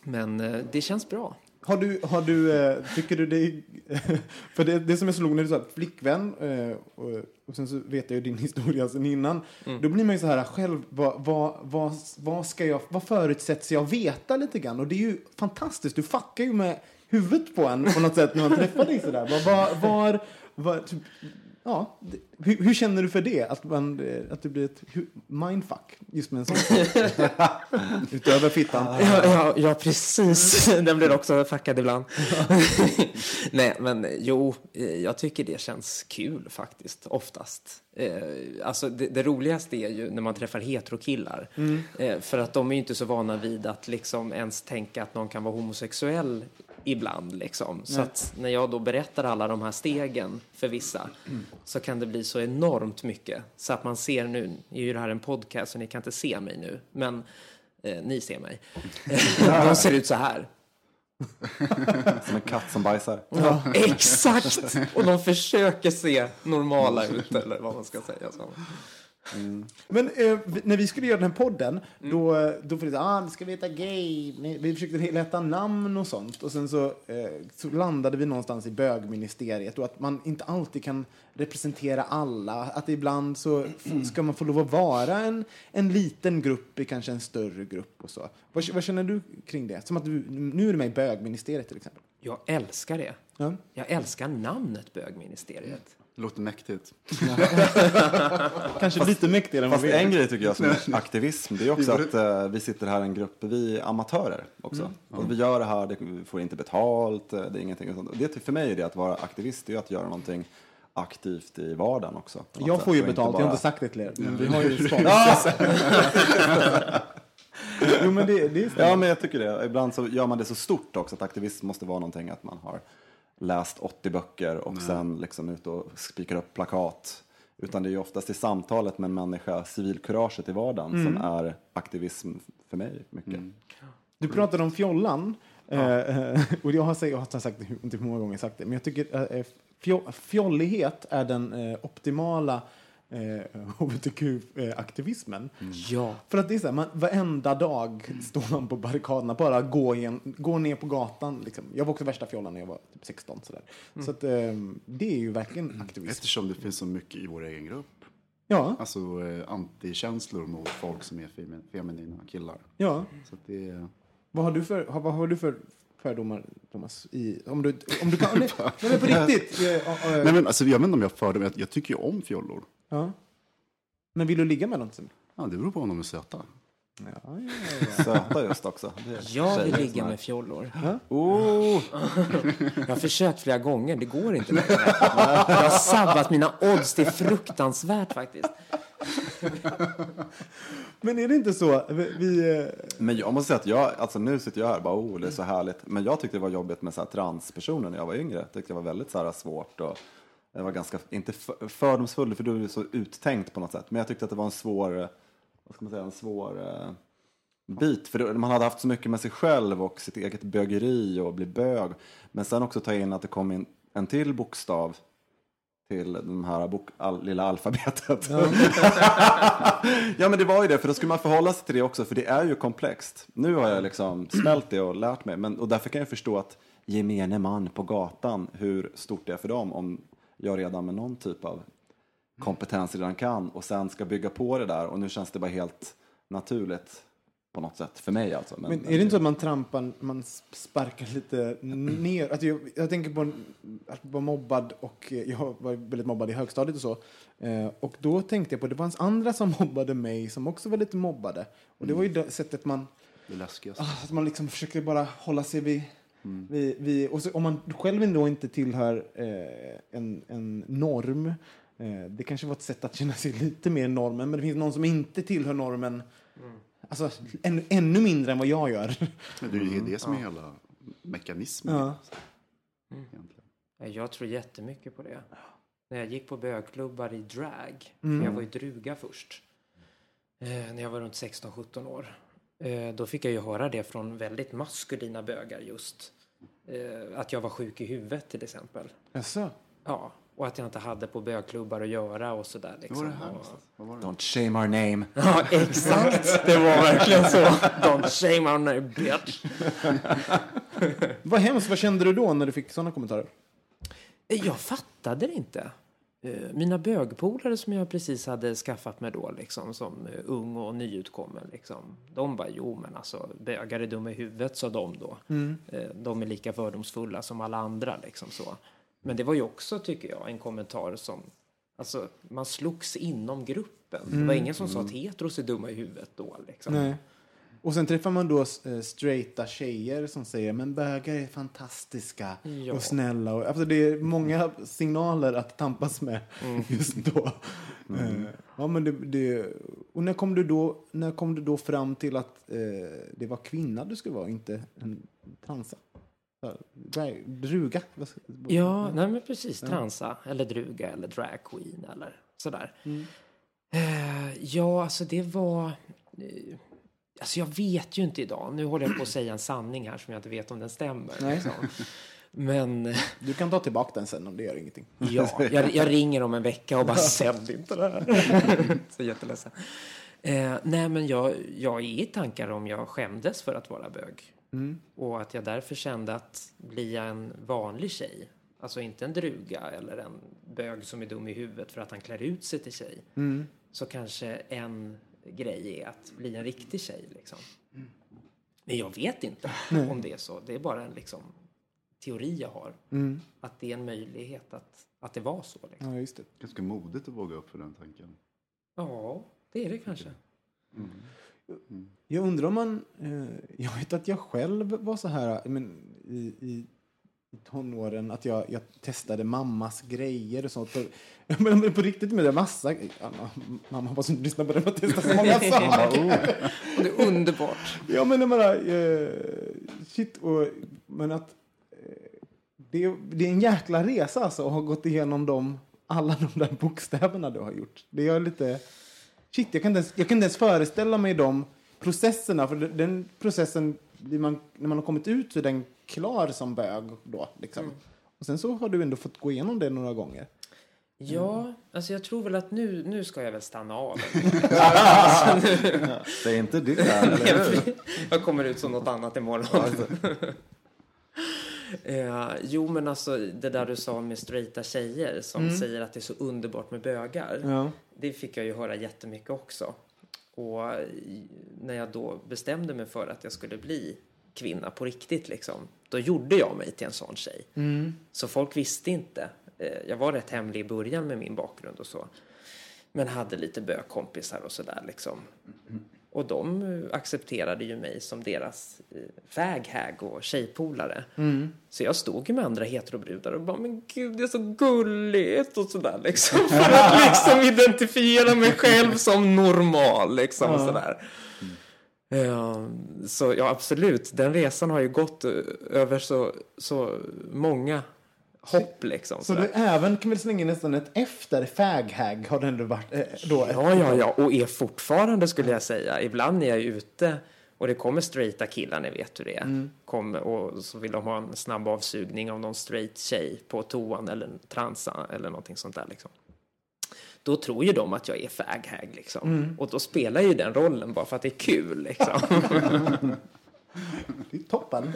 [SPEAKER 2] Men eh, det känns bra.
[SPEAKER 4] Har du, har du, eh, tycker du det, [laughs] för det, det som jag slog när du sa flickvän, eh, och, och sen så vet jag ju din [laughs] historia sen innan, då blir man ju så här själv, vad, vad, vad, vad, ska jag, vad förutsätts jag veta lite grann? Och det är ju fantastiskt, du fuckar ju med huvudet på en på något sätt när man träffar dig sådär. Var, var, var, typ, ja, det, hur, hur känner du för det? Att, man, eh, att du blir ett mindfuck just med en sån? [laughs] Utöver fittan.
[SPEAKER 2] Ja, ja, ja, precis. [laughs] Den blir också fuckad ibland. [laughs] Nej, men jo, eh, jag tycker det känns kul faktiskt, oftast. Eh, alltså det, det roligaste är ju när man träffar heterokillar. Eh, för att de är ju inte så vana vid att liksom ens tänka att någon kan vara homosexuell ibland. Liksom. Så att när jag då berättar alla de här stegen för vissa så kan det bli så enormt mycket. Så att man ser nu, nu är ju det här en podcast så ni kan inte se mig nu, men eh, ni ser mig. [laughs] De ser ut så här. [laughs]
[SPEAKER 5] Som en katt som bajsar.
[SPEAKER 2] Exakt! Och de försöker se normala ut, eller vad man ska säga. Så.
[SPEAKER 4] Men eh, när vi skulle göra den här podden, då, eh, då var det ah, det ska vi heta gay. Vi försökte leta namn och sånt. Och sen så, eh, så landade vi någonstans i bögministeriet och att man inte alltid kan representera alla. Att ibland så ska man få lov att vara en, en liten grupp i kanske en större grupp och så. Vad, vad känner du kring det? Som att du, nu är du med i bögministeriet till exempel.
[SPEAKER 2] Jag älskar det.
[SPEAKER 4] Ja.
[SPEAKER 2] Jag älskar namnet bögministeriet.
[SPEAKER 6] Låter mäktigt. [laughs]
[SPEAKER 4] Kanske lite mäktigare än vad
[SPEAKER 5] Fast
[SPEAKER 4] vi
[SPEAKER 5] en
[SPEAKER 4] är.
[SPEAKER 5] grej tycker jag som är aktivism, det är också att eh, vi sitter här en grupp, vi är amatörer också.
[SPEAKER 4] Mm.
[SPEAKER 5] Och vi gör det här, det vi får inte betalt, eh, det är ingenting sånt. Det, för mig är det att vara aktivist, det är att göra någonting aktivt i vardagen också.
[SPEAKER 4] Jag får ju betalt, jag har
[SPEAKER 5] bara-
[SPEAKER 4] inte sagt det till er. Men vi har ju [laughs] sponsrat. jo, men det, det är
[SPEAKER 5] Ja, men jag tycker det. Ibland så gör man det så stort också att aktivism måste vara någonting att man har läst 80 böcker och sen liksom ut och spikar upp plakat. Utan det är ju oftast i samtalet med en människa, civilkuraget i vardagen, som är aktivism för mig mycket.
[SPEAKER 4] Du pratade om fjollan. Eh, [laughs] och jag har, sagt, jag har sagt det inte hur många gånger sagt det, men jag tycker eh, fjo- fjollighet är den eh, optimala eh, [laughs] hbtq-aktivismen.
[SPEAKER 2] Ja.
[SPEAKER 4] För att det är så här, man, varenda dag står man på barrikaderna, bara gå, igen, gå ner på gatan. Liksom. Jag var också värsta fjollan när jag var typ 16. Så, där. så att, eh, det är ju verkligen aktivism.
[SPEAKER 6] Eftersom det finns så mycket i vår egen grupp.
[SPEAKER 4] Ja,
[SPEAKER 6] Alltså eh, antikänslor mot folk som är femi- feminina killar.
[SPEAKER 4] ja.
[SPEAKER 6] Så att det är...
[SPEAKER 4] Vad har du för, har- vad har du för fördomar, Thomas? I, om, du, om du kan... Nej, [laughs] nej, men på riktigt.
[SPEAKER 6] Nej, men, alltså, jag vet inte om jag för dem. Jag, jag tycker ju om fjollor.
[SPEAKER 4] Ja. Men vill du ligga med dem? till exempel?
[SPEAKER 6] Ja, det beror på om de är söta.
[SPEAKER 4] Ja, ja, ja.
[SPEAKER 5] Söta just också.
[SPEAKER 2] Jag vill ligga med fjollor.
[SPEAKER 5] Oh,
[SPEAKER 2] Jag har försökt flera gånger, det går inte längre. Jag har sabbat mina odds, det är fruktansvärt faktiskt.
[SPEAKER 4] Men är det inte så? Vi, vi, eh,
[SPEAKER 5] Men jag måste säga att jag, alltså nu sitter jag här och bara, oh, det är så härligt. Men jag tyckte det var jobbigt med så här transpersoner när jag var yngre. Jag tyckte det var väldigt så här svårt och det var ganska, inte för- fördomsfull, för du är så uttänkt på något sätt. Men jag tyckte att det var en svår, eh, vad ska man säga, en svår eh, bit. För man hade haft så mycket med sig själv och sitt eget bögeri och bli bög. Men sen också ta in att det kom in en till bokstav till de här bok, all, lilla alfabetet. [laughs] Ja. men det var ju det, för då skulle man förhålla sig till det också, för det är ju komplext. Nu har jag liksom smält det och lärt mig, men, och därför kan jag förstå att gemene man på gatan, hur stort det är för dem om jag redan med någon typ av kompetens redan kan och sen ska bygga på det där och nu känns det bara helt naturligt på något sätt, för mig alltså.
[SPEAKER 4] Men är det inte så att man trampar, man sparkar lite ner? Alltså jag, jag tänker på att vara mobbad och eh, jag var väldigt mobbad i högstadiet och så. Eh, och då tänkte jag på, det fanns andra som [laughs] mobbade mig som också var lite mobbade. Och det var ju det sättet man,
[SPEAKER 6] Det läskigaste.
[SPEAKER 4] ah, att man liksom försöker bara hålla sig vid, vid, vid och så, om man själv ändå inte tillhör eh, en, en norm, eh, det kanske var ett sätt att känna sig lite mer normen, men det finns någon som inte tillhör normen Alltså, än, ännu mindre än vad jag gör.
[SPEAKER 6] Men Det är ju det som är hela mekanismen.
[SPEAKER 4] Ja.
[SPEAKER 6] Egentligen.
[SPEAKER 2] Jag tror jättemycket på det. När jag gick på bögklubbar i drag, för jag var ju druga först, eh, när jag var runt 16-17 år. Eh, då fick jag ju höra det från väldigt maskulina bögar just. Eh, att jag var sjuk i huvudet till exempel.
[SPEAKER 4] Jaså?
[SPEAKER 2] Ja, och att jag inte hade på bögklubbar att göra och sådär. Liksom. Och-?
[SPEAKER 5] Don't shame our name. [laughs]
[SPEAKER 2] Ja, exakt. Det var verkligen så. Don't shame our name, bitch. [laughs]
[SPEAKER 4] Vad hemskt. Vad kände du då när du fick sådana kommentarer?
[SPEAKER 2] Jag fattade det inte. Eh, Mina bögpolare som jag precis hade skaffat mig då, liksom, som eh, ung och nyutkommen, liksom, de bara, jo men alltså, bögar är dumma i huvudet, sa de då. Eh, De är lika fördomsfulla som alla andra, liksom så. Men det var ju också, tycker jag, en kommentar som, alltså, man slogs inom gruppen. Det var ingen som sa att heteros är dumma i huvudet då, liksom.
[SPEAKER 4] Nej. Och sen träffar man då eh, straighta tjejer som säger men bögar är fantastiska
[SPEAKER 2] Ja.
[SPEAKER 4] och snälla. Och, alltså det är många signaler att tampas med [laughs] just då. Eh, ja, men det, det, och när kom, du då, när kom du då fram till att eh, det var kvinna du skulle vara, inte en transa? Drag- Druga?
[SPEAKER 2] Ja, nej men precis. Transa eller druga eller drag queen eller sådär. Eh, ja, alltså det var... Alltså jag vet ju inte idag. Nu håller jag på att säga en sanning här som jag inte vet om den stämmer.
[SPEAKER 4] Nej.
[SPEAKER 2] Liksom. Men
[SPEAKER 4] Du kan ta tillbaka den sen om det gör ingenting.
[SPEAKER 2] ja, jag, jag ringer om en vecka och bara sänd inte det här. [laughs] Så jätteledsen. Eh, nej, men jag, jag är i tankar om jag skämdes för att vara bög. Och att jag därför kände att blir jag en vanlig tjej, alltså inte en druga eller en bög som är dum i huvudet för att han klär ut sig till tjej, så kanske en grej är att bli en riktig tjej. Liksom. Men jag vet inte om det är så. Det är bara en liksom, teori jag har. Att det är en möjlighet att, att det var så. Liksom.
[SPEAKER 4] Ja, just det.
[SPEAKER 6] Ganska modigt att våga upp för den tanken.
[SPEAKER 2] Ja, det är det kanske.
[SPEAKER 4] Jag undrar om man... Eh, jag vet att jag själv var så här men, i, i, i tonåren att jag, jag testade mammas grejer och sånt. [laughs] Men, på riktigt med det, massa... Ja, mamma hoppas inte lyssnar på det, men testa så många [laughs] saker.
[SPEAKER 2] Och det är underbart.
[SPEAKER 4] ja, men det bara... Eh, shit, och, men att... Eh, det, är- det är en jäkla resa alltså att ha gått igenom dem, alla de där bokstäverna du har gjort. Det är lite... Shit, jag kan, inte ens, jag kan inte ens föreställa mig de processerna. För den, processen, man, när man har kommit ut så är den klar som bög då. Liksom. Och sen så har du ändå fått gå igenom det några gånger.
[SPEAKER 2] Ja, alltså jag tror väl att nu, nu ska jag väl stanna av. [laughs]
[SPEAKER 5] Det är inte eller hur? [laughs]
[SPEAKER 2] jag kommer ut som något annat imorgon. [laughs] Eh, jo, men alltså det där du sa med straighta tjejer som säger att det är så underbart med bögar.
[SPEAKER 4] Ja.
[SPEAKER 2] Det fick jag ju höra jättemycket också. Och när jag då bestämde mig för att jag skulle bli kvinna på riktigt liksom. Då gjorde jag mig till en sån tjej. Så folk visste inte. Eh, Jag var rätt hemlig i början med min bakgrund och så. Men hade lite bögkompisar och sådär liksom. Och de eh, accepterade ju mig som deras eh, faghag och tjejpolare. Så jag stod ju med andra heterobrudar och bara, men gud det är så gulligt och sådär liksom. [laughs] För att liksom identifiera mig själv som normal liksom och sådär. Ja, så ja, absolut. Den resan har ju gått eh, över så, så många hopp liksom.
[SPEAKER 4] Så
[SPEAKER 2] sådär.
[SPEAKER 4] du även kan väl slänga in nästan ett efter faghag har det ändå varit eh, då?
[SPEAKER 2] Ja, ja, ja, och är fortfarande skulle jag säga. Ibland är jag ute och det kommer straighta killar, ni vet hur det är. Kommer, och så vill de ha en snabb avsugning av någon straight tjej på toan eller transa eller någonting sånt där liksom. Då tror ju de att jag är faghag liksom. Och då spelar ju den rollen bara för att det är kul liksom. [laughs]
[SPEAKER 4] Det är toppen.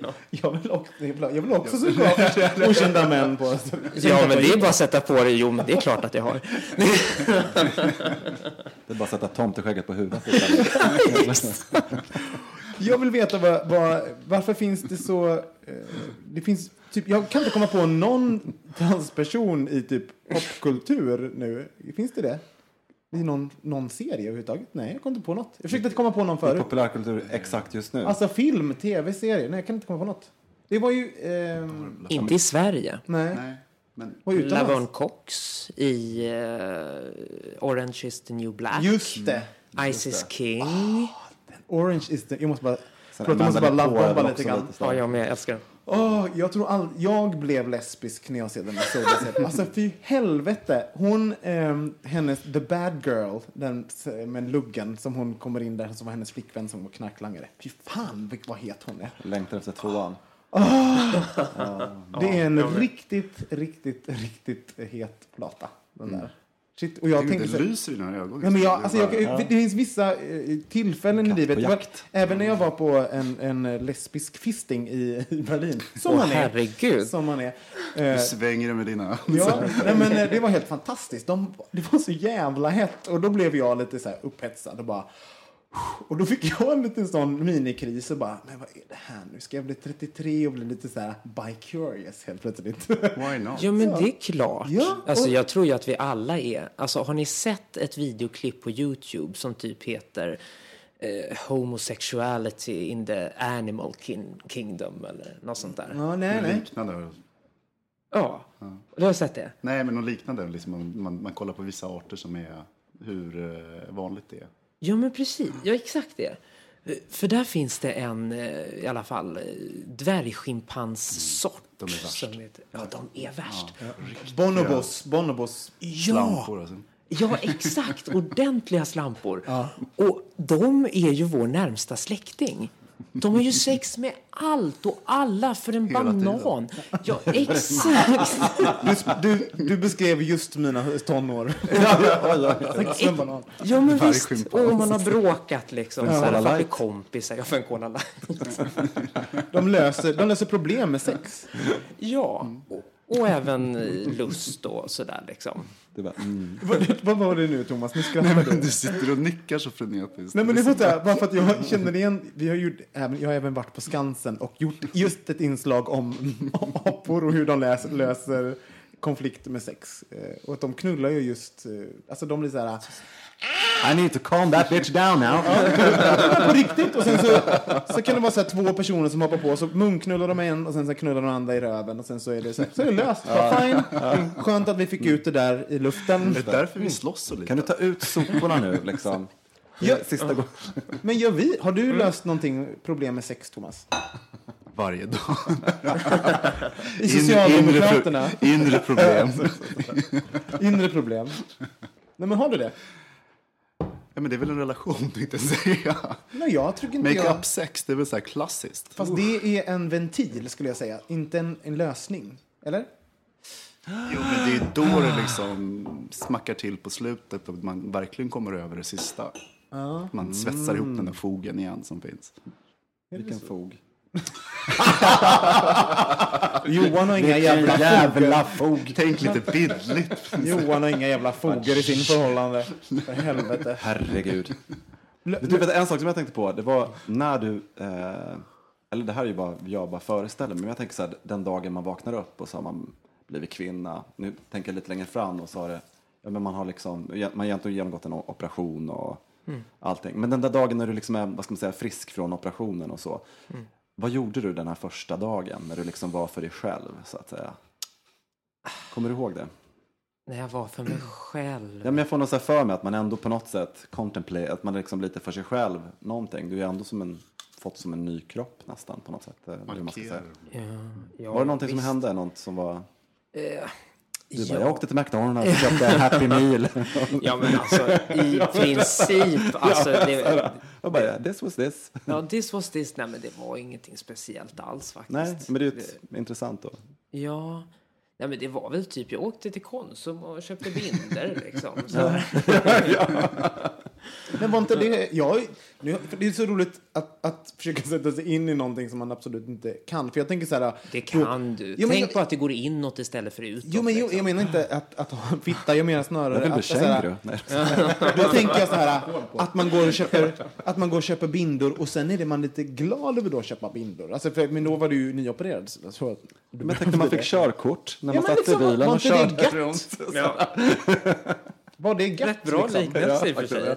[SPEAKER 2] ja.
[SPEAKER 4] Jag vill också, jag vill också suga [laughs] av okända män på...
[SPEAKER 2] ja, men det är bara att sätta på det. Jo, men det är klart att jag har.
[SPEAKER 5] Det är bara att sätta tomteskägget på huvudet.
[SPEAKER 4] Jag vill veta vad, vad, varför finns det så... Eh, det finns typ, jag kan inte komma på någon transperson i typ popkultur nu. Finns det det? I någon, någon serie överhuvudtaget? Nej, jag kom inte på något. Jag försökte komma på någon
[SPEAKER 5] I
[SPEAKER 4] förut.
[SPEAKER 5] populärkultur exakt just nu.
[SPEAKER 4] Alltså film, tv-serie. Nej, jag kan inte komma på något. Det var ju... ehm,
[SPEAKER 2] Inte i Sverige.
[SPEAKER 4] nej.
[SPEAKER 6] Nej, men.
[SPEAKER 2] Lavon Cox i eh, Orange is the new black.
[SPEAKER 4] Just det.
[SPEAKER 2] Isis King.
[SPEAKER 4] Orange is the... Jag måste bara...
[SPEAKER 5] Sen
[SPEAKER 4] Förlåt, jag måste bara
[SPEAKER 5] väl
[SPEAKER 4] lite grann.
[SPEAKER 2] Ja, jag med. Jag älskar den.
[SPEAKER 4] Åh, jag tror all, jag blev lesbisk när jag såg den. Alltså fy helvete. Hon, ehm, hennes The Bad Girl, den med luggen som hon kommer in där som var hennes flickvän som var knarklangare. Fy fan vad het hon är.
[SPEAKER 5] Längtar efter tvåan.
[SPEAKER 4] Det är en riktigt, riktigt, riktigt het plata. Den där. Shit, och jag
[SPEAKER 6] jag
[SPEAKER 4] tänkte
[SPEAKER 6] det
[SPEAKER 4] så
[SPEAKER 6] lyser i dina ögon.
[SPEAKER 4] Ja, men jag, alltså jag, Det finns vissa eh, tillfällen i livet.
[SPEAKER 5] jakt.
[SPEAKER 4] Även när jag var på en, en eh, lesbisk fisting i, i Berlin. Som
[SPEAKER 2] Åh,
[SPEAKER 4] man är.
[SPEAKER 2] herregud.
[SPEAKER 4] Som man är.
[SPEAKER 6] Du
[SPEAKER 4] Eh,
[SPEAKER 6] svänger det med dina...
[SPEAKER 4] Ja, nej, men det var helt fantastiskt. De, det var så jävla hett. Och då blev jag lite så upphetsad och bara... Och då fick jag en liten sån minikris och bara, men vad är det här nu? Ska jag bli 33 och bli lite så här bi-curious helt plötsligt?
[SPEAKER 6] Why not?
[SPEAKER 2] Ja, men det är klart.
[SPEAKER 4] Ja,
[SPEAKER 2] alltså,
[SPEAKER 4] och-
[SPEAKER 2] jag tror ju att vi alla är... Alltså, har ni sett ett videoklipp på Youtube som typ heter eh, Homosexuality in the Animal kin- Kingdom eller något sånt där?
[SPEAKER 4] ja, nej, nej.
[SPEAKER 6] liknande.
[SPEAKER 2] Ja. Du har sett det?
[SPEAKER 6] Nej, men något liknande. Liksom, man, man, man kollar på vissa arter som är hur eh, vanligt det är.
[SPEAKER 2] Ja, men precis. Ja, exakt det. För där finns det en, eh, i alla fall, eh, dvärgschimpansssort.
[SPEAKER 6] De är värst.
[SPEAKER 2] som heter- Ja, de är värst.
[SPEAKER 4] Bonobos, bonobos.
[SPEAKER 2] Ja,
[SPEAKER 6] Slampor alltså.
[SPEAKER 2] ja, exakt. Ordentliga slampor. Och de är ju vår närmsta släkting. De har ju sex med allt och alla för en
[SPEAKER 6] Hela
[SPEAKER 2] banan. Ja, [laughs] exakt.
[SPEAKER 4] Du, du, du beskrev just mina tonår. [laughs] Banan.
[SPEAKER 2] Ja, men
[SPEAKER 6] Varje
[SPEAKER 2] visst. Och man har bråkat liksom.
[SPEAKER 5] en
[SPEAKER 2] så här, för att bli kompisar. Ja, för en Cola Light.
[SPEAKER 4] De löser, de löser problem med sex.
[SPEAKER 2] Ja, och, och även lust och sådär liksom.
[SPEAKER 5] Det bara, mm. [laughs]
[SPEAKER 4] Vad, vad var det nu Thomas? Nu skrattar
[SPEAKER 6] Nej, men du sitter och nickar så frenetiskt.
[SPEAKER 4] Nej men det så här, bara för att jag känner igen, vi har gjort, även, jag har även varit på Skansen och gjort just ett inslag om, om [laughs] apor och hur de läser, löser konflikter med sex. Eh, och att de knullar ju just, eh, alltså de blir så här,
[SPEAKER 5] I need to calm that bitch down now.
[SPEAKER 4] på riktigt. Och sen så, så kan det vara så här två personer som hoppar på, så munknullar de en och sen så knullar de andra i röven och sen så är det, så, så är det löst. Bara, fine. Skönt att vi fick ut det där i luften.
[SPEAKER 6] Det är därför vi slåss så lite.
[SPEAKER 5] Kan du ta ut soporna nu liksom?
[SPEAKER 4] Ja.
[SPEAKER 5] Sista gången.
[SPEAKER 4] Men gör vi, har du löst någonting, problem med sex Thomas?
[SPEAKER 6] Varje dag.
[SPEAKER 4] I Socialdemokraterna?
[SPEAKER 6] Inre, inre problem. [laughs]
[SPEAKER 4] Inre problem. Nej men har du det?
[SPEAKER 6] Ja, men det är väl en relation, [laughs] tänkte jag säga.
[SPEAKER 4] Nej, jag tycker inte jag...
[SPEAKER 6] Make-up sex, det är väl så här klassiskt.
[SPEAKER 4] Fast det är en ventil skulle jag säga, inte en, en lösning. Eller?
[SPEAKER 6] Jo, men det är då det liksom smackar till på slutet och man verkligen kommer över det sista. Man svetsar ihop den där fogen igen som finns.
[SPEAKER 5] Vilken fog. [laughs]
[SPEAKER 4] Johan har inga jävla,
[SPEAKER 5] jävla fog.
[SPEAKER 6] Tänk lite bildligt.
[SPEAKER 4] Johan har inga jävla foger i sin förhållande. För helvete.
[SPEAKER 5] Herregud. Du vet, en sak som jag tänkte på, det var när du, eh, eller det här är ju bara, jag bara föreställer mig, men jag tänker så här, den dagen man vaknar upp och så har man blivit kvinna, nu tänker jag lite längre fram och så har det, ja men man har liksom, man har egentligen genomgått en operation och allting. Men den där dagen när du liksom är, vad ska man säga, frisk från operationen och så, vad gjorde du den här första dagen när du liksom var för dig själv, så att säga? Kommer du ihåg det?
[SPEAKER 2] När jag var för mig själv.
[SPEAKER 5] Ja, men jag får nog för mig att man ändå på något sätt contemplate, att man liksom lite för sig själv någonting. Du är ändå som en, fått som en ny kropp nästan på något sätt. eh, man ska säga.
[SPEAKER 2] Ja, ja,
[SPEAKER 5] Var det någonting som
[SPEAKER 2] visst.
[SPEAKER 5] hände? Något som var...
[SPEAKER 2] Eh,
[SPEAKER 5] Du bara,
[SPEAKER 2] ja.
[SPEAKER 5] jag åkte till McDonalds och köpte [laughs] Happy Meal.
[SPEAKER 2] Ja, men alltså i [laughs] princip. Alltså, det,
[SPEAKER 5] jag bara, yeah, this was this.
[SPEAKER 2] ja, this was this. Nej, men det var ingenting speciellt alls faktiskt.
[SPEAKER 5] Nej, men det är ju intressant då.
[SPEAKER 2] Ja. Nej, men det var väl typ, jag åkte till Konsum och köpte [laughs] binder liksom. Så,
[SPEAKER 4] Men var inte det... Jag, nu, för det är så roligt att, att försöka sätta sig in i någonting som man absolut inte kan. För jag tänker så här...
[SPEAKER 2] Det
[SPEAKER 4] då-
[SPEAKER 2] kan du.
[SPEAKER 4] Jo,
[SPEAKER 2] Tänk
[SPEAKER 4] jag-
[SPEAKER 2] på att det går inåt istället för utåt.
[SPEAKER 4] Jo, men jo,
[SPEAKER 2] liksom.
[SPEAKER 4] jag menar inte att, att ha en fitta. Jag menar snarare
[SPEAKER 5] Jag vill bli
[SPEAKER 4] att... så här-
[SPEAKER 5] känguru. [laughs]
[SPEAKER 4] Då tänker jag så här att man går och köper, att man går och köper bindor och sen är det man lite glad över då att köpa bindor. Alltså för, men då var du ju nyopererad. Så, så,
[SPEAKER 5] Men tänk när man fick körkort, när
[SPEAKER 4] Ja,
[SPEAKER 5] man
[SPEAKER 4] men
[SPEAKER 5] satt i
[SPEAKER 4] liksom,
[SPEAKER 5] bilen
[SPEAKER 4] var
[SPEAKER 5] och
[SPEAKER 4] det
[SPEAKER 5] körde runt. [laughs]
[SPEAKER 4] Var det gött?
[SPEAKER 2] Rätt bra
[SPEAKER 4] liksom?
[SPEAKER 2] liknelse i och för
[SPEAKER 5] Ja,
[SPEAKER 2] sig.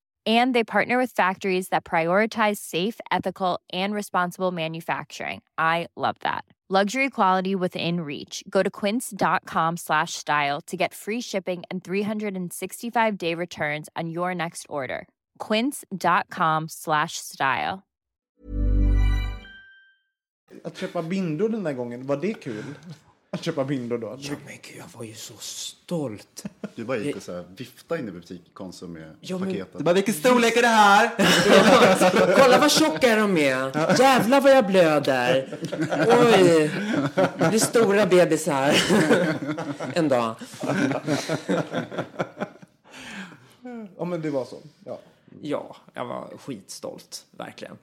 [SPEAKER 7] And they partner with factories that prioritize safe, ethical, and responsible manufacturing. I love that. Luxury quality within reach. Go to quince.com slash style to get free shipping and 365 day returns on your next order. Quince.com slash style.
[SPEAKER 4] Att köpa bindor den där gången, var det kul? Att köpa bindor då?
[SPEAKER 2] Ja, men gud, jag var ju så stolt.
[SPEAKER 6] Du bara gick och så här, viftade in i butik Konsum med
[SPEAKER 2] Ja, men-
[SPEAKER 6] paketet.
[SPEAKER 5] bara, vilken storlek är det här? [laughs]
[SPEAKER 2] Kolla vad tjocka de är. Jävlar vad jag blöder. Oj, det blir stora bebisar [laughs] en dag.
[SPEAKER 4] Ja, men det var så. Ja.
[SPEAKER 2] Ja, jag var skitstolt, verkligen.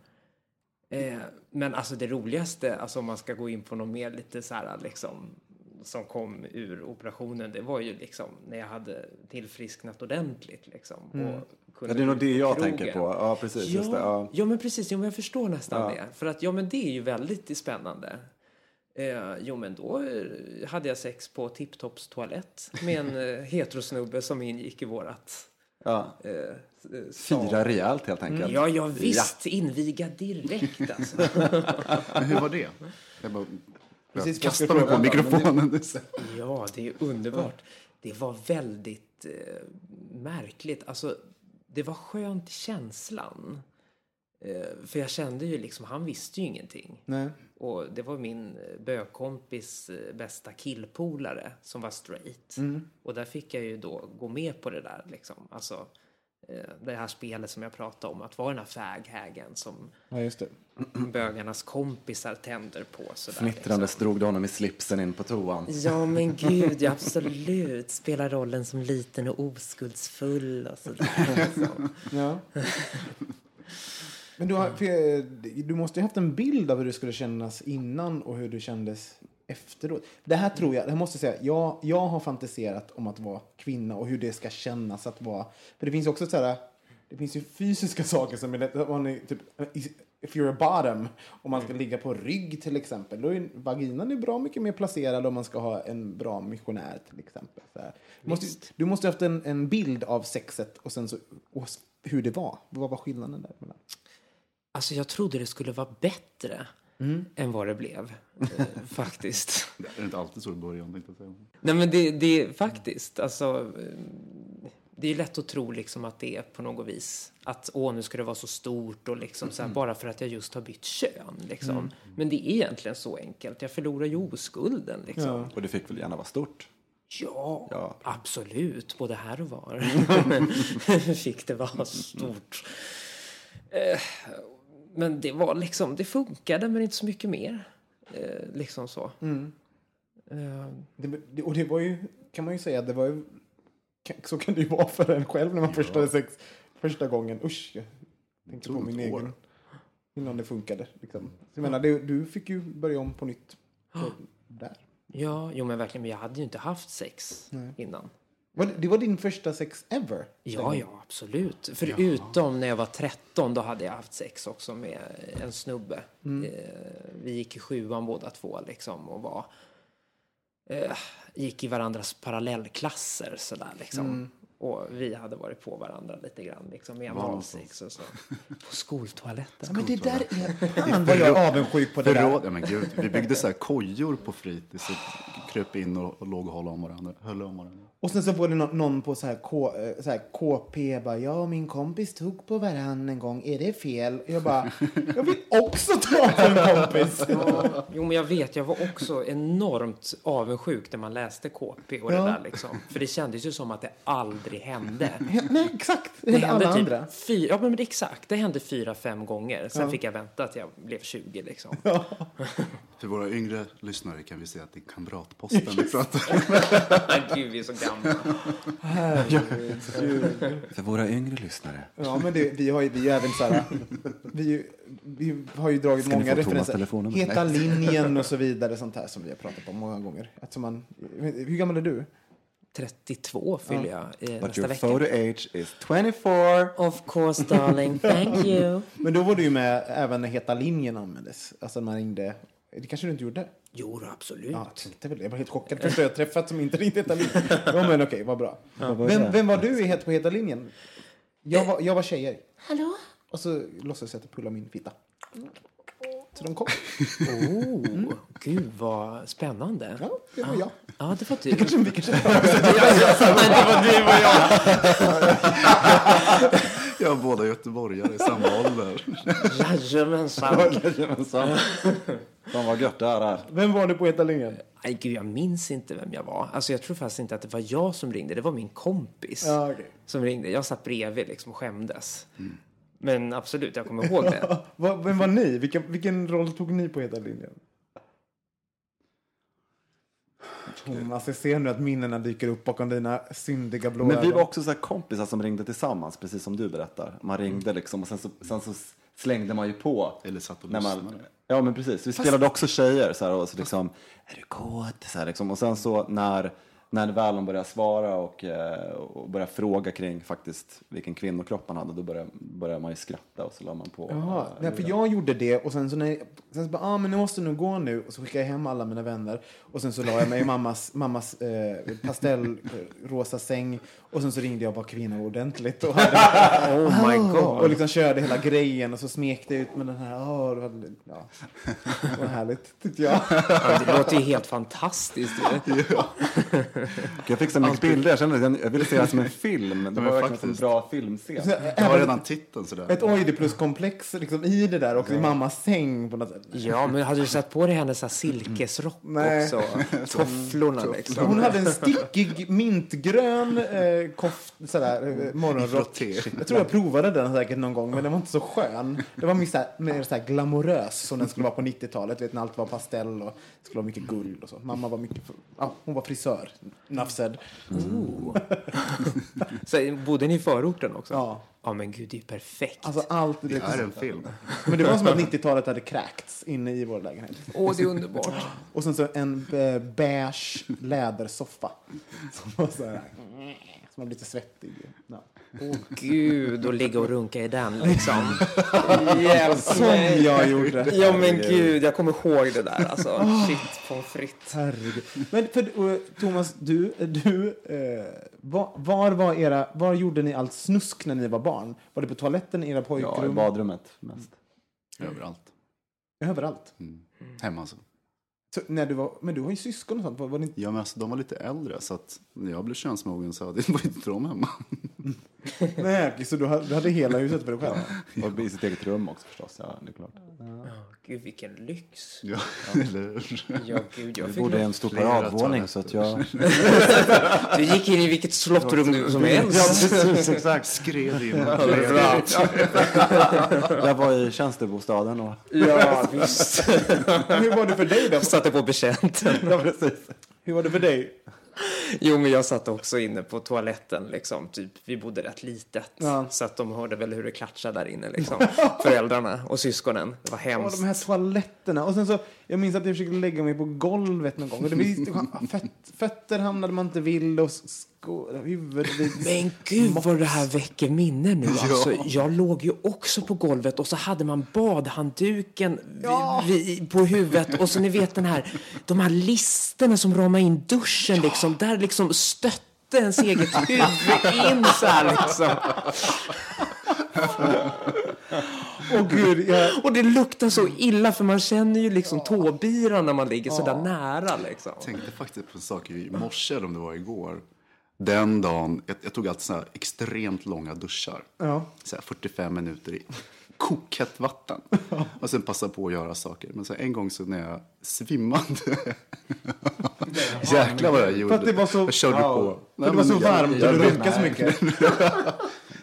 [SPEAKER 2] Eh, men alltså det roligaste, alltså om man ska gå in på något mer lite så här liksom som kom ur operationen, det var ju liksom när jag hade tillfrisknat ordentligt liksom. Och kunde
[SPEAKER 5] Mm. Ja, det är nog det jag
[SPEAKER 2] krogen.
[SPEAKER 5] tänker på. Ja, precis.
[SPEAKER 2] Ja,
[SPEAKER 5] det. Ja.
[SPEAKER 2] ja, men precis. Jo, men jag förstår nästan
[SPEAKER 5] Ja.
[SPEAKER 2] det. För att, ja, men det är ju väldigt spännande. Eh, jo, men då eh, hade jag sex på Tipptopps toalett med en eh, heterosnubbe som ingick i vårat
[SPEAKER 5] Ja.
[SPEAKER 2] eh.
[SPEAKER 5] Fira rejält helt enkelt.
[SPEAKER 2] Ja, ja, visst. Inviga direkt alltså. [laughs]
[SPEAKER 6] Men hur var det? Jag bara
[SPEAKER 4] Precis,
[SPEAKER 6] jag kastade mig på mikrofonen. [laughs]
[SPEAKER 2] Ja, det är underbart. Det var väldigt eh, märkligt. Alltså, det var skönt i känslan. Eh, för jag kände ju liksom, han visste ju ingenting.
[SPEAKER 4] Nej.
[SPEAKER 2] Och det var min bögkompis eh, bästa killpolare som var straight. Och där fick jag ju då gå med på det där liksom. Alltså, det här spelet som jag pratade om, att vara den här faghägen som
[SPEAKER 4] Ja,
[SPEAKER 2] bögarnas kompisar tänder på. Sådär,
[SPEAKER 5] Fnittrande
[SPEAKER 2] liksom.
[SPEAKER 5] drog du honom i slipsen in på toan.
[SPEAKER 2] Ja, men [laughs] gud, ja, absolut. Spelar rollen som liten och oskuldsfull och sådär. Liksom.
[SPEAKER 4] Ja. Men du, har, eh, du måste ju haft en bild av hur det skulle kännas innan och hur det kändes efteråt. Det här tror jag, det måste jag säga, jag, jag har fantiserat om att vara kvinna och hur det ska kännas att vara... För det finns också så här, det finns ju fysiska saker som är lätt, man är typ, if you're a bottom, om man ska ligga på rygg till exempel, då är vaginan är bra mycket mer placerad om man ska ha en bra missionär till exempel. Så. Du, måste, du måste ha haft en, en bild av sexet och sen så, och hur det var. Vad var skillnaden där? mellan?
[SPEAKER 2] Alltså jag trodde det skulle vara bättre än vad det blev. Eh, [laughs] faktiskt.
[SPEAKER 6] Det är inte alltid så i början. Jag säga.
[SPEAKER 2] Nej men det, det är faktiskt, alltså. eh, Det är lätt att tro liksom att det är på något vis att åh, nu ska det vara så stort och liksom så här, bara för att jag just har bytt kön. Liksom. Men det är egentligen så enkelt. Jag förlorar ju oskulden liksom.
[SPEAKER 5] Och det fick väl gärna vara stort.
[SPEAKER 2] Ja,
[SPEAKER 5] Ja.
[SPEAKER 2] absolut. Både här och var [laughs] [laughs] fick det vara stort. Eh, Men det var liksom, det funkade men inte så mycket mer. Eh, Liksom så. Eh,
[SPEAKER 4] Det, det, och det var ju, kan man ju säga, det var ju, så kan det ju vara för en själv när man först hade sex första gången. Usch, jag tänkte på min egen. Innan det funkade. Liksom. Så jag menar, du, du fick ju börja om på nytt. på- Där.
[SPEAKER 2] Ja, jo men verkligen. Men jag hade ju inte haft sex innan.
[SPEAKER 4] Det, var din första sex ever?
[SPEAKER 2] Ja, ja, absolut. Förutom när jag var 13, då hade jag haft sex också med en snubbe. Eh, vi gick i sjuan båda två liksom och var... Eh, gick i varandras parallellklasser sådär liksom. Och vi hade varit på varandra lite grann liksom med analsex och så. På skoltoaletten.
[SPEAKER 4] Ja, men det där är... Fan [laughs] vad jag är avundsjuk på det där.
[SPEAKER 6] Ja, men gud, vi byggde så här kojor på fritids och kröp in och, och låg och höll om varandra. Höll om varandra.
[SPEAKER 4] Och sen så var det någon, på så här, K, eh, så här KP bara, ja min kompis tog på varann en gång, är det fel? Jag bara, [laughs] jag vill också ta på en kompis. [laughs]
[SPEAKER 2] Jo, men jag vet, jag var också enormt avundsjuk när man läste KP och
[SPEAKER 4] Ja.
[SPEAKER 2] det där liksom. För det kändes ju som att det aldrig hände. [laughs]
[SPEAKER 4] Nej, exakt. Det,
[SPEAKER 2] Det
[SPEAKER 4] hände alla
[SPEAKER 2] typ
[SPEAKER 4] andra.
[SPEAKER 2] fyra, ja men det, exakt, det hände fyra, fem gånger. Sen fick jag vänta till jag blev 20 liksom. [laughs]
[SPEAKER 6] För våra yngre lyssnare kan vi säga att det är kamratposten vi pratar om.
[SPEAKER 2] Gud, vi är så gamla.
[SPEAKER 5] För våra yngre lyssnare.
[SPEAKER 4] Ja, men det, vi har ju, vi är även så här, vi, vi har ju dragit
[SPEAKER 5] Ska
[SPEAKER 4] många referenser. Heta linjen och så vidare, sånt här som vi har pratat om många gånger. Alltså man, hur gammal är du?
[SPEAKER 2] 32 fyller jag eh,
[SPEAKER 5] But
[SPEAKER 2] nästa
[SPEAKER 5] your
[SPEAKER 2] vecka.
[SPEAKER 5] photo age is 24.
[SPEAKER 2] Of course darling, thank [laughs] you.
[SPEAKER 4] Men då var du ju med även när Heta linjen användes. Alltså man ringde, det kanske du inte gjorde?
[SPEAKER 2] Jo, då, absolut.
[SPEAKER 4] Ja, jag tänkte väl. Jag var helt chockad. Första jag träffat som inte ringde Heta linjen. [laughs] Ja, men okej, vad bra. Vem, vem var du i het på Heta linjen? Jag var, jag var tjejer.
[SPEAKER 2] Hallå?
[SPEAKER 4] Och så låtsades jag att jag pullade min fitta. Så de kom.
[SPEAKER 2] Oh, gud vad spännande.
[SPEAKER 4] Ja, det var jag.
[SPEAKER 2] Ja, det var du.
[SPEAKER 4] Kanske, vi kanske [laughs] [laughs]
[SPEAKER 2] det var du och jag. [laughs]
[SPEAKER 6] Jag har båda göteborgare i samma ålder.
[SPEAKER 2] Jajamensan.
[SPEAKER 5] Jajamensan. Fan vad gött det här är.
[SPEAKER 4] Vem var du på Heta linjen?
[SPEAKER 2] Nej, gud, jag minns inte vem jag var. Alltså, jag tror faktiskt inte att det var jag som ringde. Det var min kompis
[SPEAKER 4] Ja, okej.
[SPEAKER 2] som ringde. Jag satt bredvid liksom och skämdes. Men absolut, jag kommer ihåg det. [laughs]
[SPEAKER 4] Vad- Vem var ni? Vilken, vilken roll tog ni på Heta linjen? Thomas, jag ser nu att minnena dyker upp bakom dina syndiga blå
[SPEAKER 5] Men vi var också så här kompisar som ringde tillsammans, precis som du berättar. Man ringde liksom och sen så, sen så slängde man ju på.
[SPEAKER 6] Eller satt och
[SPEAKER 5] man,
[SPEAKER 6] lyssnade.
[SPEAKER 5] Ja men precis, vi spelade också tjejer så här, och så liksom, är du kåt? Så här, liksom. Och sen så när, när väl de började svara och, eh, och började fråga kring faktiskt vilken kvinnokropp man hade, då började, började man ju skratta och så la man på.
[SPEAKER 4] Jaha,
[SPEAKER 5] eh,
[SPEAKER 4] nej, för jag gjorde det och sen så när jag, sen så bara, ah, men jag måste nu gå nu och så skickade jag hem alla mina vänner och sen så la jag mig i mammas, [laughs] mammas eh, pastellrosa säng och sen så ringde jag bara kvinna ordentligt och, hade, [laughs]
[SPEAKER 2] Oh my [laughs] god.
[SPEAKER 4] och liksom körde hela grejen och så smekte jag ut med den här, åh, det var, ja, det var härligt tyckte jag.
[SPEAKER 2] Ja, det låter ju helt fantastiskt. ju.
[SPEAKER 5] Jag fick så mycket bilder, jag kände att jag, ville se det här som en film. Det var verkligen en bra filmscen.
[SPEAKER 6] Jag har
[SPEAKER 4] även
[SPEAKER 6] redan titeln sådär.
[SPEAKER 4] ett Oidipus-komplex liksom, i det där också, i mammas säng på något sätt.
[SPEAKER 2] Ja, men hade du satt på dig hennes här silkesrock
[SPEAKER 4] Nej.
[SPEAKER 2] också? [laughs] Tofflorna liksom.
[SPEAKER 4] Hon hade en stickig mintgrön eh, koft, sådär, eh, morgonrock. Jag tror jag provade den säkert någon gång, men den var inte så skön. Det var mer, såhär, mer såhär glamorös som den skulle vara på 90-talet. Vet, när allt var pastell och skulle vara mycket guld och så. Mamma var mycket, ja, hon var frisör. Enough said.
[SPEAKER 2] Så, bodde ni i förorten också?
[SPEAKER 4] Ja.
[SPEAKER 2] Ja, men gud, det är ju perfekt.
[SPEAKER 4] Alltså allt.
[SPEAKER 6] Det är en film.
[SPEAKER 4] Men det var som att 90-talet hade kräkts inne i vår lägenhet.
[SPEAKER 2] Åh, det är underbart.
[SPEAKER 4] Och sen så en eh, beige lädersoffa. Som var så här, som var lite svettig. Ja.
[SPEAKER 2] Åh, gud, och ligga och runka i den liksom.
[SPEAKER 4] Som jag gjorde.
[SPEAKER 2] Ja, men gud, jag kommer ihåg det där. Alltså, shit, pommes frites.
[SPEAKER 4] Herregud. Men för, Thomas, du, du eh, var, var var era, var gjorde ni allt snusk när ni var barn? Var det på toaletten i era
[SPEAKER 5] Ja, i
[SPEAKER 4] pojkrum?
[SPEAKER 5] badrummet mest.
[SPEAKER 6] Överallt.
[SPEAKER 4] Överallt.
[SPEAKER 6] Hemma alltså.
[SPEAKER 4] Så, när du var, men du har ju syskon och sånt. Var, var ni,
[SPEAKER 6] Ja, men alltså, de var lite äldre, så att när jag blev könsmogen så hade, var inte de hemma. [laughs]
[SPEAKER 4] nej, så du hade, du hade hela huset för dig själv? [laughs]
[SPEAKER 5] Och i sitt eget rum också förstås. Ja, det är klart.
[SPEAKER 2] Gud, vilken lyx.
[SPEAKER 6] Ja, [laughs] eller hur?
[SPEAKER 2] Ja, gud, jag fick
[SPEAKER 5] bodde i en stor paradvåning så att jag...
[SPEAKER 2] Du gick in i vilket slottrum du som helst.
[SPEAKER 5] precis, exakt.
[SPEAKER 6] Skred in.
[SPEAKER 5] Jag var i tjänstebostaden och...
[SPEAKER 2] Ja, visst.
[SPEAKER 4] Hur var det för dig då?
[SPEAKER 2] Satte på betjänten.
[SPEAKER 5] Ja, precis.
[SPEAKER 4] Hur var det för dig? [laughs]
[SPEAKER 2] Jo, men jag satt också inne på toaletten, liksom. Typ, vi bodde rätt litet.
[SPEAKER 4] Ja.
[SPEAKER 2] Så att de hörde väl hur det klatschade där inne, liksom. [laughs] Föräldrarna och syskonen. Det var
[SPEAKER 4] Ja,
[SPEAKER 2] hemskt.
[SPEAKER 4] de här toaletterna. Och sen så, jag minns att jag försökte lägga mig på golvet någon gång. Och det var, föt, fötter hamnade man inte vill och sko, huvudet.
[SPEAKER 2] Men gud vad det här väcker minne nu. Alltså, jag låg ju också på golvet och så hade man badhandduken vid, vid, på huvudet. Och så ni vet den här, de här listerna som ramar in duschen liksom. Där liksom stötte ens eget huvud in så här liksom.
[SPEAKER 4] Åh gud, jag,
[SPEAKER 2] Och det luktar så illa för man känner ju liksom tåbiran när man ligger så där nära liksom.
[SPEAKER 6] Jag tänkte faktiskt på en sak i morse, eller om det var igår. Den dagen, jag, jag tog alltid så här extremt långa duschar.
[SPEAKER 4] Ja.
[SPEAKER 6] Så här 45 minuter i kokhett vatten. [laughs] Och sen passa på att göra saker. Men så en gång så när jag svimmade. [laughs] Jäklar vad jag gjorde.
[SPEAKER 4] För att det var så-
[SPEAKER 6] jag körde på.
[SPEAKER 4] för det var så
[SPEAKER 6] jag-
[SPEAKER 4] varmt och du runkade så mycket. [laughs]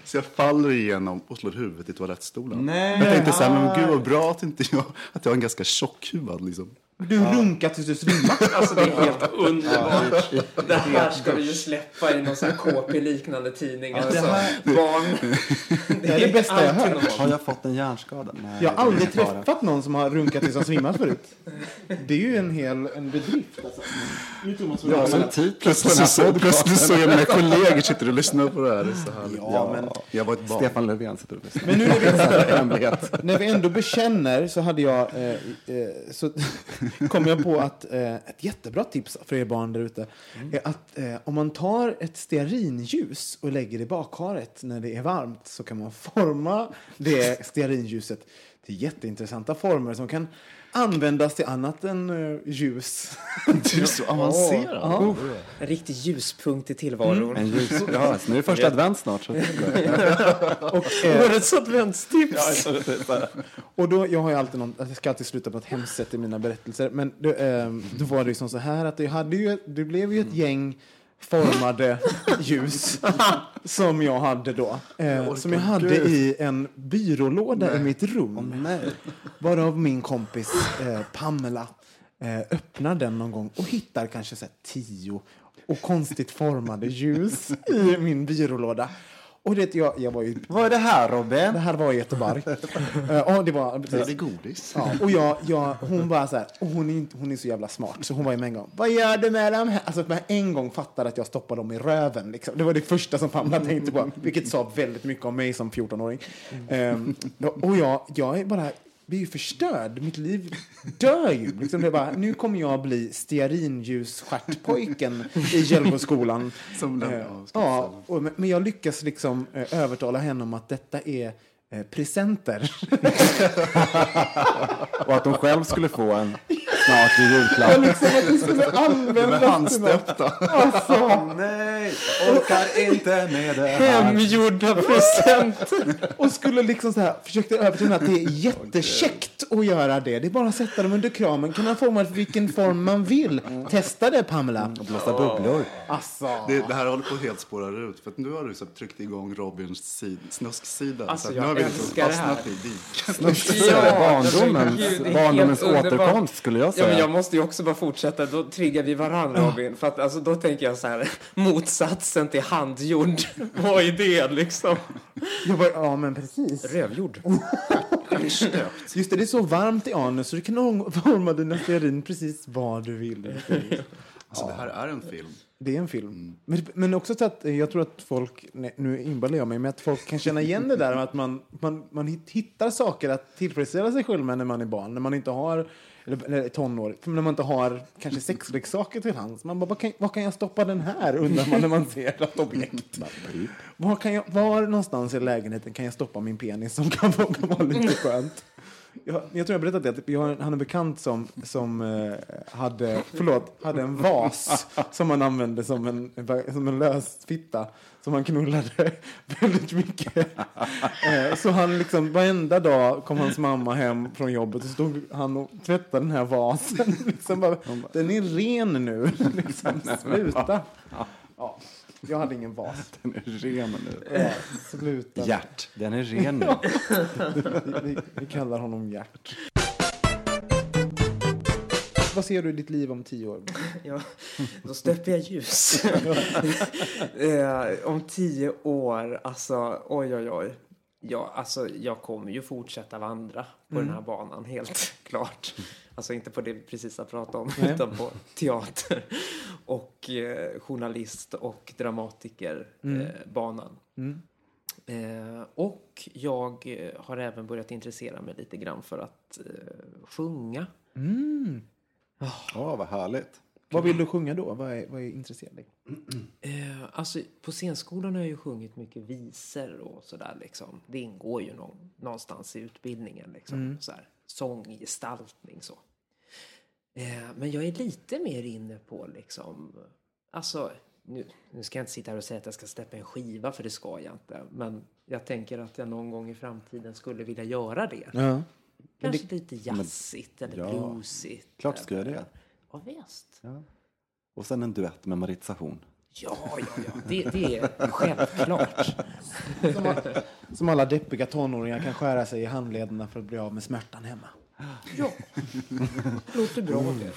[SPEAKER 6] Så jag faller igenom och slår huvudet i toalettstolen.
[SPEAKER 5] Nej.
[SPEAKER 6] Jag tänkte så här, men gud vad bra att, inte jag, att jag har en ganska tjockhuvad liksom.
[SPEAKER 4] Du runkade tills du svimmade. [laughs]
[SPEAKER 2] Alltså det är helt underbart. Det här ska du ju släppa i någon sån här KP-liknande tidning. Alltså, barn.
[SPEAKER 4] Det är det bästa jag har hört.
[SPEAKER 5] Har jag fått en hjärnskada? Nej,
[SPEAKER 4] Jag har
[SPEAKER 5] det är
[SPEAKER 4] aldrig träffat någon som har runkat tills han svimmat förut. Det är ju en hel en bedrift. Alltså.
[SPEAKER 5] Ja, titel på
[SPEAKER 6] Plötsligt
[SPEAKER 5] här
[SPEAKER 6] plötsligt så jag mina kollegor sitter och lyssnar på det här. Det är så härligt.
[SPEAKER 4] Ja, men,
[SPEAKER 6] Jag var ett barn.
[SPEAKER 5] Stefan Löfven sitter och lyssnar.
[SPEAKER 4] men nu när vi, [laughs] när vi ändå bekänner så hade jag eh, eh, så kom jag på att eh, ett jättebra tips för er barn där ute är att eh, om man tar ett stearinljus och lägger i bakharet när det är varmt så kan man forma det stearinljuset till jätteintressanta former som kan användas till annat än eh, ljus. [laughs]
[SPEAKER 6] Du är så avancerad.
[SPEAKER 4] Ja.
[SPEAKER 2] En riktig ljuspunkt i tillvaron.
[SPEAKER 5] En ljus. [laughs] Ja, så nu är det första advent snart. Så. [laughs]
[SPEAKER 4] Och, eh,
[SPEAKER 2] Årets adventstips!
[SPEAKER 4] Och då, jag har ju alltid någon, jag ska alltid sluta på ett hemskt sätt i mina berättelser. Men då, eh, då var det ju som så här att det, hade ju, det blev ju ett gäng formade [laughs] ljus som jag hade då. Eh, som jag hade i en byrålåda i mitt rum. Varav min kompis eh, Pamela eh, öppnar den någon gång och hittar kanske så tio och konstigt formade ljus i min byrålåda. Och det, jag, jag var ju
[SPEAKER 5] Vad är det här Robin?
[SPEAKER 4] det här var i Göteborg. Ja, det var
[SPEAKER 6] Det
[SPEAKER 4] precis.
[SPEAKER 6] är godis.
[SPEAKER 4] Ja, och jag, jag, hon bara så här, och hon är, inte- hon är så jävla smart, så hon var ju med en gång, vad gör du med dem här? Alltså med en gång fattade att jag stoppade dem i röven. Liksom. Det var det första som Pamela tänkte på, vilket sa väldigt mycket om mig som 14-åring. Ehm, då- och jag, jag är bara, blir ju förstörd, mitt liv dör ju. Liksom det är bara, nu kommer jag bli stearinljusstjärtpojken i Hjällboskolan.
[SPEAKER 6] Som den-
[SPEAKER 4] Eh,
[SPEAKER 6] ja,
[SPEAKER 4] och, men- men jag lyckas liksom eh, övertala henne om att detta är eh, presenter. [laughs]
[SPEAKER 5] Och att de själv skulle få en [laughs] snart i julklapp.
[SPEAKER 4] liksom att det skulle till något.
[SPEAKER 6] Handstöpta.
[SPEAKER 4] Alltså,
[SPEAKER 5] Nej, orkar inte med det här.
[SPEAKER 2] Hemgjorda presenter!
[SPEAKER 4] och skulle liksom så här, försökte övertyga att det är jättekäckt att göra det. Det är bara att sätta dem under kramen. Kan man forma det vilken form man vill. Testa det Pamela.
[SPEAKER 5] Blåsa bubblor.
[SPEAKER 4] Alltså.
[SPEAKER 6] Det, det här håller på att helt spåra ut. För att nu har du så tryckt igång Robins sid, snusksida.
[SPEAKER 2] Alltså,
[SPEAKER 6] så
[SPEAKER 2] jag
[SPEAKER 6] nu har vi
[SPEAKER 2] älskar det här.
[SPEAKER 6] fastnat i diket.
[SPEAKER 2] Ja,
[SPEAKER 5] Barndomens, barndomens återkomst skulle jag
[SPEAKER 2] Ja, men jag måste ju också bara fortsätta. Då triggar vi varandra, Robin. För att, alltså, då tänker jag så här, motsatsen till handgjord. [laughs] Vad är det liksom?
[SPEAKER 4] Jag bara, ja, men precis.
[SPEAKER 2] Rövjord.
[SPEAKER 4] Just det, det är så varmt i anus så du kan forma dina stearin precis vad du vill.
[SPEAKER 6] Alltså, det här är en film.
[SPEAKER 4] Det är en film. Men, men också så att eh, jag tror att folk, nej, nu inbillar jag mig, men att folk kan känna igen det där med att man, man, man hit- hittar saker att tillfredsställa sig själv med när man är barn. När man inte har, eller, eller tonår, när man inte har kanske sexleksaker till hands. Man bara, vad kan, vad kan jag stoppa den här undrar man när man ser ett objekt. Var, kan jag, var någonstans i lägenheten kan jag stoppa min penis som kan, vara- kan vara lite skönt? Jag, jag tror jag berättat det. Jag har, han är bekant som, som eh, hade, förlåt, hade en vas som man använde som en, som en lös fitta som han knullade [laughs] väldigt mycket. Eh, så han liksom, varenda dag kom hans mamma hem från jobbet och stod han och tvättade den här vasen. [laughs] Liksom bara, den är ren nu. [laughs] Liksom, sluta. Ja, jag hade ingen vas.
[SPEAKER 5] Den är ren nu.
[SPEAKER 4] Ja, sluta.
[SPEAKER 5] Hjärt, den är ren nu.
[SPEAKER 4] Vi, vi, kallar honom Gert. Vad ser du i ditt liv om tio år? [laughs]
[SPEAKER 2] Ja, då stöper jag ljus. [laughs] eh, om tio år, alltså oj oj oj. Ja, alltså, jag kommer ju fortsätta vandra på den här banan, helt [laughs] klart. Alltså inte på det vi precis har pratat om, utan på teater och eh, journalist och dramatikerbanan. Eh, banan. Eh, och jag eh, har även börjat intressera mig lite grann för att eh, sjunga.
[SPEAKER 5] Åh, vad härligt.
[SPEAKER 4] Vad vill du sjunga då? Vad är, vad är intresserad dig?
[SPEAKER 2] Eh, alltså, på scenskolan har jag ju sjungit mycket visor och sådär. Liksom. Det ingår ju någon, någonstans i utbildningen. Liksom. Så här, sång, gestaltning så. Eh, men jag är lite mer inne på liksom, alltså, nu, nu ska jag inte sitta här och säga att jag ska släppa en skiva för det ska jag inte. Men jag tänker att jag någon gång i framtiden skulle vilja göra det.
[SPEAKER 4] Ja.
[SPEAKER 2] Kanske lite jazzigt eller
[SPEAKER 5] ja,
[SPEAKER 2] bluesigt.
[SPEAKER 5] klart ska jag det.
[SPEAKER 2] Ja, visst.
[SPEAKER 5] Och sen en duett med Maritza Horn.
[SPEAKER 2] Ja, ja, ja. Det, det är självklart.
[SPEAKER 4] Som, all, som alla deppiga tonåringar kan skära sig i handlederna för att bli av med smärtan hemma.
[SPEAKER 2] Ja, låter bra det.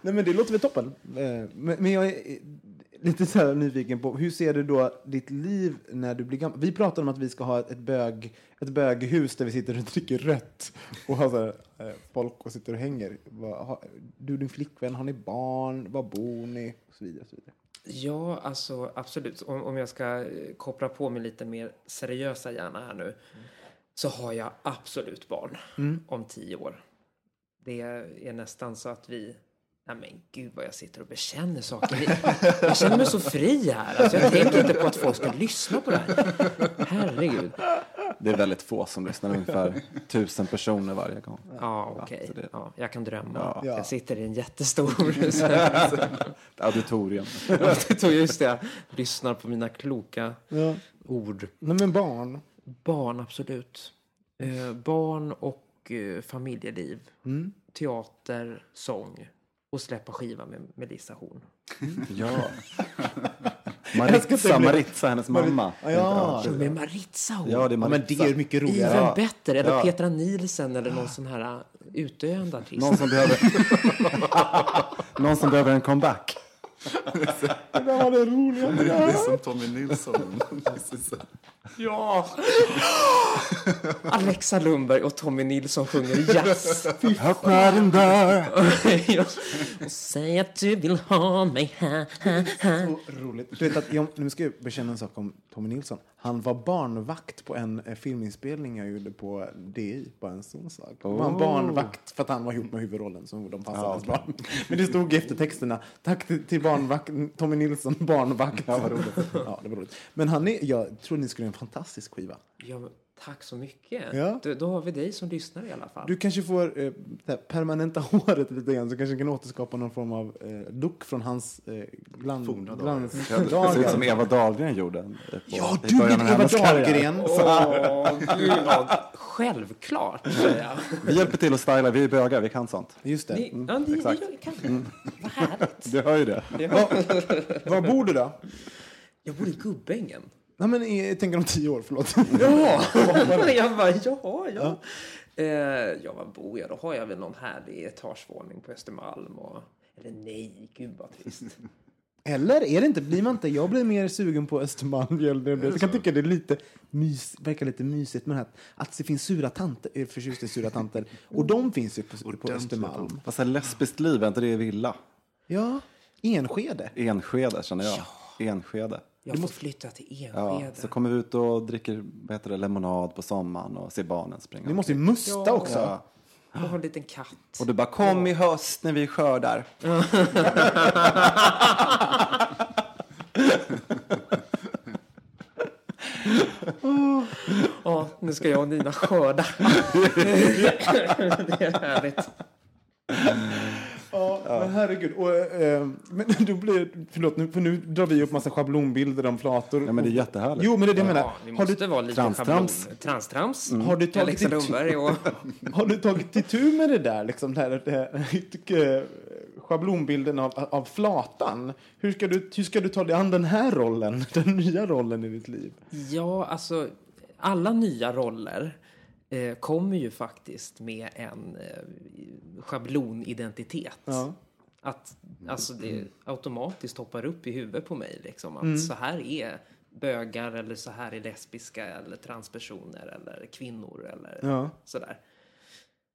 [SPEAKER 4] Nej men det låter väl toppen. Eh, Men, men jag är lite så här nyfiken på, hur ser du då ditt liv när du blir gammal? Vi pratar om att vi ska ha ett, bög, ett böghus där vi sitter och dricker rött och har så här, eh, folk och sitter och hänger. Du och din flickvän, har ni barn? Var bor ni? Och så vidare. Och så vidare.
[SPEAKER 2] Ja, alltså absolut. Om, om jag ska eh, koppla på mig lite mer seriösa hjärna här nu. Så har jag absolut barn om tio år. Det är nästan så att vi... Nej men gud vad jag sitter och bekänner saker. Jag känner mig så fri här. Alltså, jag tänker inte på att folk ska lyssna på det här. Herregud.
[SPEAKER 5] Det är väldigt få som lyssnar, ungefär tusen personer varje gång.
[SPEAKER 2] Ja, okej.
[SPEAKER 5] det-
[SPEAKER 2] Ja, jag kan drömma.
[SPEAKER 5] Ja.
[SPEAKER 2] Jag sitter i en jättestor... [laughs]
[SPEAKER 5] Auditorium.
[SPEAKER 2] Jag tog just det. Lyssnar på mina kloka
[SPEAKER 4] Ja.
[SPEAKER 2] ord.
[SPEAKER 4] Nej men barn.
[SPEAKER 2] Barn, absolut. Eh, barn och eh, familjeliv. Teater, sång. Och släppa skiva med Melissa Horn.
[SPEAKER 5] Ja. [laughs] Maritza, Maritza, hennes mamma.
[SPEAKER 4] Ja.
[SPEAKER 2] Så med Maritza Horn.
[SPEAKER 5] Ja, det är
[SPEAKER 4] Ja, men
[SPEAKER 5] Maritza.
[SPEAKER 4] det är mycket roligare.
[SPEAKER 2] Vem bättre? Eller
[SPEAKER 5] Ja.
[SPEAKER 2] Petra Nielsen eller någon sån här uh, utdöende artist.
[SPEAKER 5] Någon som behöver... [laughs] Någon som behöver en comeback. [laughs]
[SPEAKER 4] Det där var det roliga.
[SPEAKER 6] Det är som Tommy Nilsson.
[SPEAKER 2] Ja! [gasps] Alexa Lundberg och Tommy Nilsson sjunger jazz. [laughs]
[SPEAKER 5] Öppna din dörr. [laughs]
[SPEAKER 2] Ja. och säg att du vill ha mig här, här, här.
[SPEAKER 4] Så roligt. Du vet att jag, nu ska jag bekänna en sak om Tommy Nilsson. Han var barnvakt på en eh, filminspelning jag gjorde på DI, bara en sån sak. Han var en barnvakt för att han var ihop med huvudrollen som de passade hans barn. [laughs] Men det stod efter texterna, tack till, till barnvakt, Tommy Nilsson, barnvakt. Ja, vad roligt. Ja, det var roligt. Men han är, jag tror ni skulle en fantastisk skiva.
[SPEAKER 2] Ja, tack så mycket.
[SPEAKER 4] Ja.
[SPEAKER 2] Då, då har vi dig som lyssnar i alla fall.
[SPEAKER 4] Du kanske får eh, det permanenta [laughs] håret lite grann så kanske kan återskapa någon form av eh, look från hans eh, gland,
[SPEAKER 6] Forna dagar.
[SPEAKER 4] glansdagar.
[SPEAKER 5] Det ser ut som Eva Dahlgren gjorde. På,
[SPEAKER 4] Ja, du
[SPEAKER 5] av
[SPEAKER 4] Eva. Dahlgren.
[SPEAKER 2] Åh, gud vad självklart, säger jag.
[SPEAKER 5] Vi hjälper till att styla, vi är bögar, vi kan sånt.
[SPEAKER 4] Just det.
[SPEAKER 2] Ni, ja, ni,
[SPEAKER 5] exakt.
[SPEAKER 2] ni kan. Vad härligt.
[SPEAKER 5] Du hör ju det. [laughs]
[SPEAKER 4] Var bor du då?
[SPEAKER 2] Jag bor i Gubbängen.
[SPEAKER 4] Nej, men jag tänker om tio år, förlåt. [laughs]
[SPEAKER 2] Ja! [laughs] jag bara, ja, ja. Eh, ja, var bor jag? Då har jag väl någon härlig etagevåning på Östermalm. Och, eller nej, gud vad trist. [laughs]
[SPEAKER 4] Eller är det inte? Blir man inte? Jag blir mer sugen på Östermalm. Jag, kan tycka det är lite mys, verkar lite mysigt med det här att det finns sura tanter, är förtjust i sura tanter. Och de finns ju på, på Östermalm.
[SPEAKER 5] Fast lesbiskt liv, är inte det villa?
[SPEAKER 4] Ja, Enskede.
[SPEAKER 5] Enskede känner jag. Enskede.
[SPEAKER 2] Jag får flytta till
[SPEAKER 5] Ja,
[SPEAKER 2] Enskede.
[SPEAKER 5] så kommer vi ut och dricker vad heter det, lemonad på sommaren och ser barnen springa.
[SPEAKER 4] Vi måste ju musta
[SPEAKER 2] Ja.
[SPEAKER 4] också.
[SPEAKER 5] Ja.
[SPEAKER 2] Och ha en liten katt.
[SPEAKER 5] Och du bara, kom i höst när vi skördar. [laughs]
[SPEAKER 2] Ja, nu ska jag och Nina skörda. [laughs] [laughs] det är härligt.
[SPEAKER 4] Ja, men herregud. Och, eh, men [laughs] då blir, förlåt, nu, för nu drar vi upp massa schablonbilder om flator.
[SPEAKER 5] Ja, men det är jättehärligt.
[SPEAKER 4] Jo, men det är det jag menar.
[SPEAKER 2] Ja,
[SPEAKER 4] Har
[SPEAKER 2] måste
[SPEAKER 4] du,
[SPEAKER 2] vara lite
[SPEAKER 5] Transtrams.
[SPEAKER 2] schablon. Transtrams.
[SPEAKER 4] har, du tagit
[SPEAKER 2] Alexa
[SPEAKER 4] itu,
[SPEAKER 2] Lundberg och... [laughs]
[SPEAKER 4] har du tagit itu med det där, liksom, det här, det här, [laughs] eh, schablonbilden av, av flatan? Hur ska, du, hur ska du ta dig an den här rollen, den nya rollen i ditt liv?
[SPEAKER 2] Ja, alltså alla nya roller eh, kommer ju faktiskt med en eh, schablonidentitet.
[SPEAKER 4] Ja.
[SPEAKER 2] Att alltså, det automatiskt hoppar upp i huvudet på mig. Liksom, att så här är bögar eller så här är lesbiska eller transpersoner eller kvinnor eller
[SPEAKER 4] Ja.
[SPEAKER 2] sådär.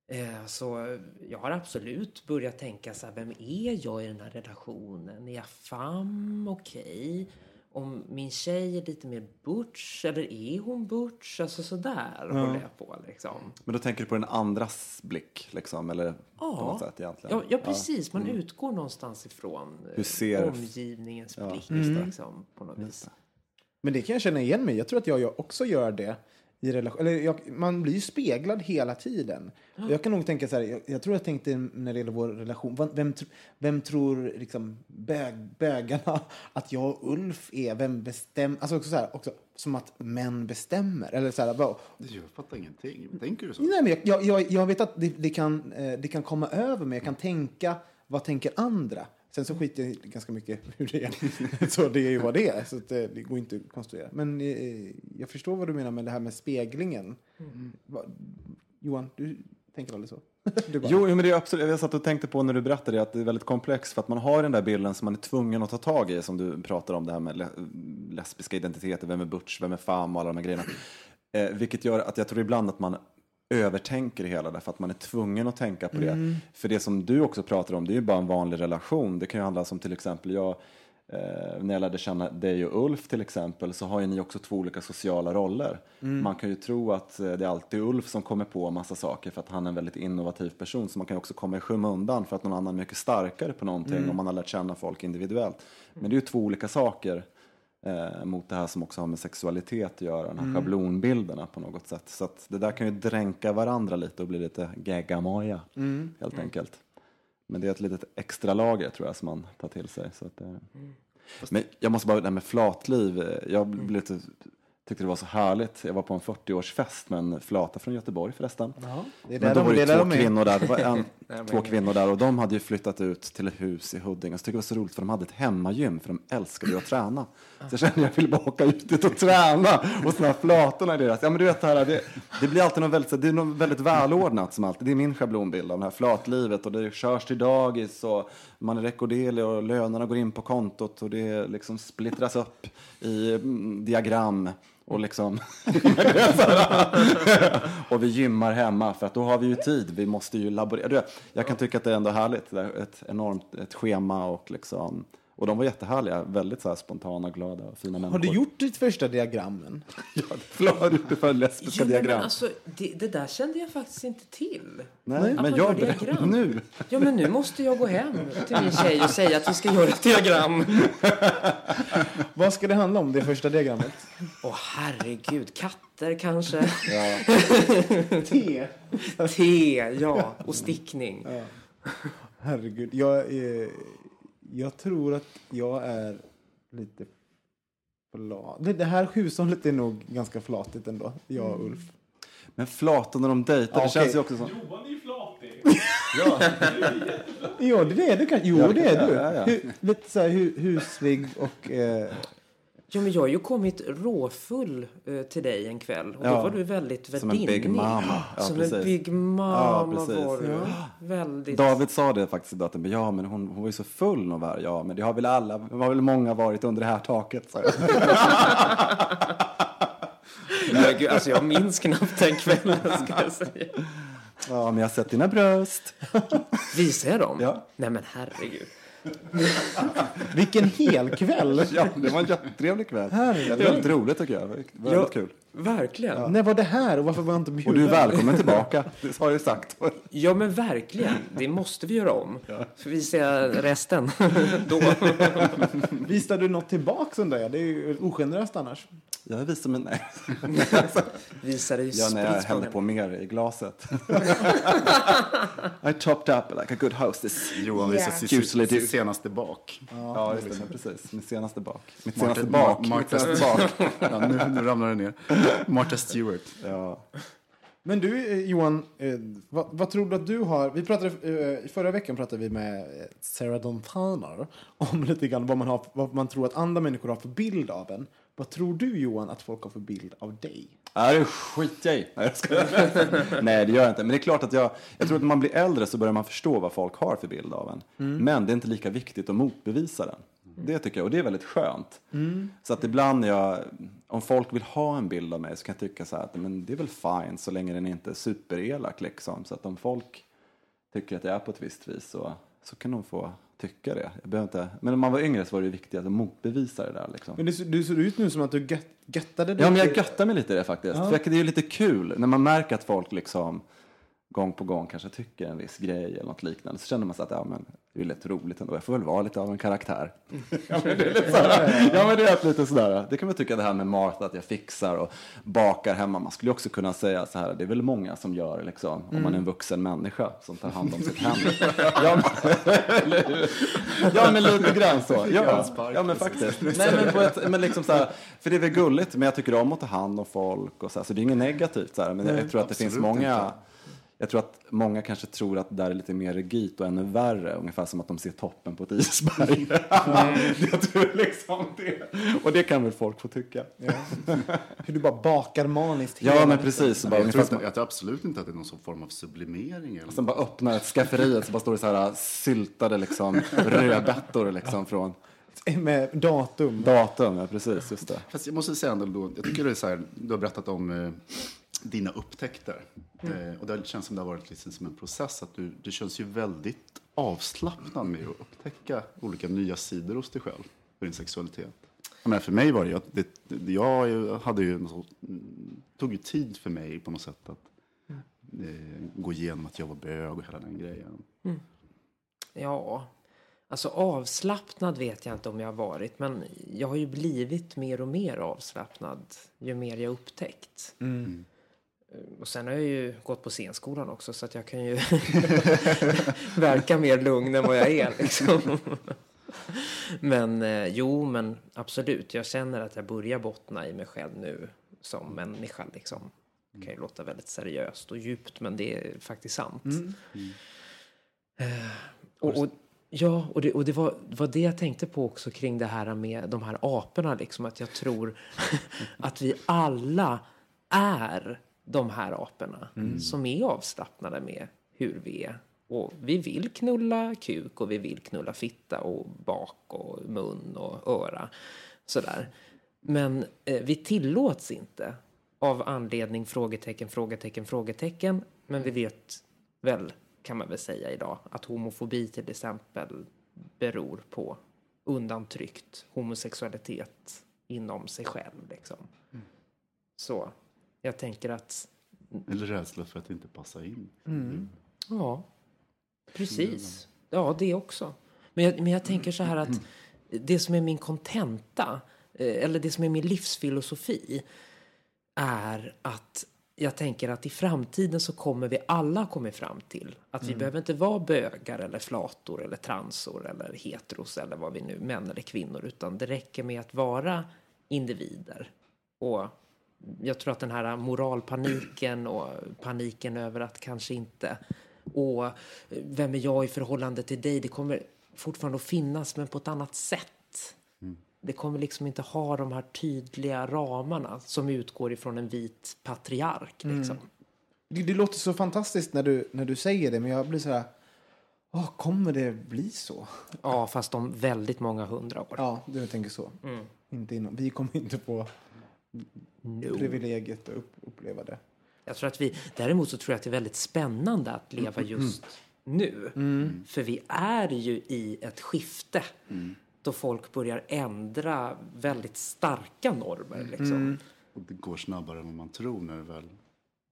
[SPEAKER 2] Eh, Så jag har absolut börjat tänka så här, vem är jag i den här relationen? Är jag fam? Okej. Om min tjej är lite mer butch, eller är hon butch? Alltså sådär håller jag på liksom.
[SPEAKER 5] Men då tänker du på den andras blick, liksom, eller på
[SPEAKER 2] Ja.
[SPEAKER 5] något sätt egentligen?
[SPEAKER 2] Ja, ja precis. Man utgår någonstans ifrån eh,
[SPEAKER 5] Hur ser-
[SPEAKER 2] omgivningens
[SPEAKER 5] Ja,
[SPEAKER 2] blick.
[SPEAKER 4] Mm.
[SPEAKER 2] Liksom, på något vis.
[SPEAKER 4] Men det kan jag känna igen mig. Jag tror att jag också gör det. I relation, eller jag, man blir ju speglad hela tiden. Och Jag kan nog tänka så här, jag, jag tror jag tänkte när det gäller vår relation, vem, tr- vem tror liksom bög, bögarna [laughs] att jag och Ulf är? Vem bestämmer? Alltså också så här, också, som att män bestämmer. Eller så här, vad,
[SPEAKER 6] Jag fattar ingenting. Tänker du så?
[SPEAKER 4] Nej, men jag, jag, jag, jag vet att det, det, kan, eh, det kan komma över mig. Jag kan tänka, vad tänker andra? Sen så skiter jag ganska mycket [laughs] hur det är. Så det är ju vad det är. Så att det, det går inte att konstruera. Men eh, jag förstår vad du menar med det här med speglingen. Va, Johan, du tänker aldrig så? [laughs] Du bara,
[SPEAKER 5] Jo, jo, men det är absolut, jag satt och tänkte på när du berättade det, att det är väldigt komplext för att man har den där bilden som man är tvungen att ta tag i, som du pratar om, det här med le- lesbiska identiteter, vem är butch, vem är fam och alla de här grejerna. Eh, vilket gör att jag tror ibland att man övertänker det hela därför att man är tvungen att tänka på det. För det som du också pratar om, det är ju bara en vanlig relation. Det kan ju handla som till exempel jag, eh, när jag lärde känna dig och Ulf till exempel, så har ju ni också två olika sociala roller. Man kan ju tro att eh, det är alltid Ulf som kommer på massa saker för att han är en väldigt innovativ person. Så man kan ju också komma i skymundan för att någon annan är mycket starkare på någonting om man har lärt känna folk individuellt. Men det är ju två olika saker eh, mot det här som också har med sexualitet att göra, de här schablonbilderna på något sätt. Så det där kan ju dränka varandra lite och bli lite geggamoja helt enkelt. Men det är ett litet extra lager tror jag som man tar till sig. Så att, eh. Men jag måste bara, det här med flatliv, eh, jag blev lite, tyckte det var så härligt. Jag var på en 40-årsfest med en flata från Göteborg förresten.
[SPEAKER 4] det är
[SPEAKER 5] Men
[SPEAKER 4] där
[SPEAKER 5] då
[SPEAKER 4] de,
[SPEAKER 5] var
[SPEAKER 4] det
[SPEAKER 5] två
[SPEAKER 4] de
[SPEAKER 5] kvinnor där. Det var en, [laughs] två kvinnor där och de hade ju flyttat ut till ett hus i Huddinge. Så tyckte jag det var så roligt för de hade ett hemmagym för de älskade ju att träna. Så jag kände att jag ville bara åka ut dit och träna. Och såna här flatorna i deras. Ja men du vet det här, det, det blir alltid något väldigt, det är något väldigt välordnat som alltid. Det är min schablonbild av det här flatlivet och det körs till dagis och man är rekorderlig och lönerna går in på kontot och det liksom splittras upp i mm, diagram. Och liksom [laughs] och vi gymmar hemma för att då har vi ju tid. Vi måste ju laborera. Jag kan tycka att det är ändå härligt. Ett enormt ett schema och liksom. Och de var jättehärliga. Väldigt så här spontana, glada och fina människor.
[SPEAKER 4] Har du gjort ditt första diagrammen? [laughs]
[SPEAKER 5] Ja, Förlåt, har du gjort det för lesbiska
[SPEAKER 2] Jo, men
[SPEAKER 5] diagram?
[SPEAKER 2] alltså, det, det där kände jag faktiskt inte till.
[SPEAKER 5] Nej, men
[SPEAKER 2] Apropå
[SPEAKER 5] jag
[SPEAKER 2] diagram.
[SPEAKER 5] nu.
[SPEAKER 2] Ja, men nu måste jag gå hem till min tjej och säga att vi ska göra ett diagram. [laughs]
[SPEAKER 4] Vad ska det handla om, det första diagrammet?
[SPEAKER 2] Åh herregud, katter kanske?
[SPEAKER 5] Ja. [laughs]
[SPEAKER 4] Te.
[SPEAKER 2] Te, ja. Och stickning.
[SPEAKER 4] Herregud. Jag, är, jag tror att jag är lite flat. Det, det här hushållet är nog ganska flatigt ändå, jag och Ulf.
[SPEAKER 5] Men flatan när de dejtar,
[SPEAKER 4] Ja,
[SPEAKER 5] det känns ju också som... [laughs]
[SPEAKER 4] Ja, det är du kanske. Jo,
[SPEAKER 5] Ja, det
[SPEAKER 4] det är du.
[SPEAKER 5] jag, ja, ja.
[SPEAKER 4] Hu, lite så här hu, huslig och... Eh,
[SPEAKER 2] Ja, men jag har ju kommit råfull eh, till dig en kväll och
[SPEAKER 5] Ja.
[SPEAKER 2] då var du väldigt
[SPEAKER 5] Som en big
[SPEAKER 2] värdinnig.
[SPEAKER 5] mama. Ja,
[SPEAKER 2] Som
[SPEAKER 5] precis.
[SPEAKER 2] en big
[SPEAKER 5] Ja,
[SPEAKER 2] mama
[SPEAKER 5] precis.
[SPEAKER 2] var du. Väldigt.
[SPEAKER 5] David sa det faktiskt idag, att ja men hon, hon var ju så full nog var Ja men det har väl alla, det har väl många varit under det här taket. jag. [laughs]
[SPEAKER 2] Men gud, alltså jag minns knappt den kvällen ska jag säga.
[SPEAKER 5] Ja men jag har sett dina bröst.
[SPEAKER 2] Visar jag dem?
[SPEAKER 5] Ja.
[SPEAKER 2] Nej men herregud.
[SPEAKER 4] Vilken hel kväll!
[SPEAKER 5] Ja, det var en jättetrevlig kväll. Det var väldigt roligt tycker jag. Det var väldigt
[SPEAKER 2] Ja.
[SPEAKER 5] kul.
[SPEAKER 2] Verkligen.
[SPEAKER 4] När var det här och varför var jag inte bjuden?
[SPEAKER 5] Och du är välkommen tillbaka, [laughs] det har jag ju sagt.
[SPEAKER 2] Ja men verkligen. Det måste vi göra om. Får vi se resten [laughs] då.
[SPEAKER 4] Visade du något tillbaks undrar jag? Det är ju ogeneröst annars.
[SPEAKER 5] Jag [laughs] visar mig, nej.
[SPEAKER 2] Visar dig
[SPEAKER 5] Ja, när jag hällde på mer i glaset. [laughs] I topped up like a good hostess.
[SPEAKER 6] Johan visar sitt, senaste bak.
[SPEAKER 5] Ja, just det, men precis. Mitt senaste bak. Mitt
[SPEAKER 6] Martha-
[SPEAKER 5] senaste bak.
[SPEAKER 6] Ma-
[SPEAKER 5] Mitt senaste bak. [laughs]
[SPEAKER 6] Ja, nu, nu ramlar det ner. Martha Stewart.
[SPEAKER 5] Ja.
[SPEAKER 4] Men du eh, Johan, eh, vad, vad tror du att du har? Vi pratade, eh, i förra veckan pratade vi med Sarah Dawn Fowler om lite grann vad man, har, vad man tror att andra människor har för bild av en. Vad tror du Johan att folk har för bild av dig?
[SPEAKER 5] Nej, det skiter jag i. Nej, jag skojar. [laughs] Nej, det gör jag inte. Men det är klart att jag, jag tror att när man blir äldre så börjar man förstå vad folk har för bild av en. Men det är inte lika viktigt att motbevisa den. Det tycker jag, och det är väldigt skönt. Så att ibland när jag, om folk vill ha en bild av mig så kan jag tycka så att men det är väl fine så länge den inte är superelak liksom. Så att om folk tycker att jag är på ett visst vis så, så kan de få tycka det. Jag behöver inte, men när man var yngre så var det viktigt att motbevisa det där liksom.
[SPEAKER 4] Men det, du ser ut nu som att du gött, göttade dig.
[SPEAKER 5] Ja, men jag göttar mig lite i det faktiskt. För det är ju lite kul när man märker att folk liksom gång på gång kanske tycker en viss grej eller något liknande. Så känner man sig att ja, men det är lite roligt ändå. Jag får väl vara lite av en karaktär. [laughs] ja, men det är lite sådär. Ja, men det är lite sådär. Det kan man tycka det här med Martha, att jag fixar och bakar hemma. Man skulle också kunna säga så här, det är väl många som gör liksom, om man är en vuxen människa som tar hand om sitt [laughs] hem. ja, men, ja, men lite grann så. Ja, ja men faktiskt. Nej, men, på ett, men liksom så här, för det är väl gulligt, men jag tycker om att ta hand om folk och så, här, så det är inget negativt. Så här, men jag, jag tror att det finns många
[SPEAKER 6] inte.
[SPEAKER 5] Jag tror att många kanske tror att det där är lite mer rigitt och ännu värre. Ungefär som att de ser toppen på ett isberg. [laughs] jag tror liksom det. Och det kan väl folk få tycka. Ja,
[SPEAKER 4] Hur du bara bakar maniskt. hela
[SPEAKER 5] men precis. Så bara,
[SPEAKER 6] Jag tror, inte, jag tror absolut inte att det är någon form av sublimering. Eller
[SPEAKER 5] sen bara öppnar ett skafferiet så bara står det så här syltade liksom [laughs] rödbetor liksom från
[SPEAKER 4] Med datum.
[SPEAKER 5] datum. Ja, precis. Just det.
[SPEAKER 6] Fast jag måste säga ändå, då, jag tycker det är så här, du har berättat om eh, dina upptäckter. Eh, och det känns som det har varit liksom som en process. Att du, du känns ju väldigt avslappnad med att upptäcka olika nya sidor hos dig själv. För din sexualitet. Jag menar, för mig var det ju att jag hade ju mm, tog ju tid för mig på något sätt att eh, gå igenom att jag var bög och hela den grejen.
[SPEAKER 2] Ja, alltså avslappnad vet jag inte om jag har varit. Men jag har ju blivit mer och mer avslappnad ju mer jag upptäckt. Och sen har jag ju gått på scenskolan också så att jag kan ju [laughs] verka mer lugn än vad jag är. Liksom. [laughs] Men eh, jo, men absolut. Jag känner att jag börjar bottna i mig själv nu som människa. Liksom. Det kan ju låta väldigt seriöst och djupt, men det är faktiskt sant. Eh, och, och, ja, och, det, och det, var, det var det jag tänkte på också kring det här med de här aporna. Liksom, att jag tror [laughs] att vi alla är de här aporna som är avslappnade med hur vi är. Och vi vill knulla kuk och vi vill knulla fitta och bak och mun och öra. Sådär. Men eh, vi tillåts inte av anledning frågetecken, frågetecken, frågetecken. Men vi vet väl, kan man väl säga idag, att homofobi till exempel beror på undantryckt homosexualitet inom sig själv. Liksom. Så jag tänker att,
[SPEAKER 6] Eller rädsla för att inte passa in.
[SPEAKER 2] ja, precis. Ja, det också. Men jag, men jag tänker så här att det som är min kontenta, eh, eller det som är min livsfilosofi, är att jag tänker att i framtiden så kommer vi alla komma fram till att vi behöver inte vara bögar eller flator eller transor eller heteros eller vad vi nu, män eller kvinnor, utan det räcker med att vara individer. Och jag tror att den här moralpaniken och paniken över att kanske inte, och vem är jag i förhållande till dig, det kommer fortfarande att finnas men på ett annat sätt. det kommer liksom inte ha de här tydliga ramarna som utgår ifrån en vit patriark. Liksom.
[SPEAKER 4] Det, det låter så fantastiskt när du, när du säger det, men jag blir så här... Åh, kommer det bli så?
[SPEAKER 2] Ja, fast om väldigt många hundra år.
[SPEAKER 4] Ja, du tänker så. Inte inom, vi kommer inte få
[SPEAKER 2] No.
[SPEAKER 4] privilegiet att upp, uppleva det.
[SPEAKER 2] Jag tror att vi, däremot så tror jag att det är väldigt spännande att leva just nu. För vi är ju i ett skifte då folk börjar ändra väldigt starka normer. Liksom.
[SPEAKER 6] Och det går snabbare än man tror när väl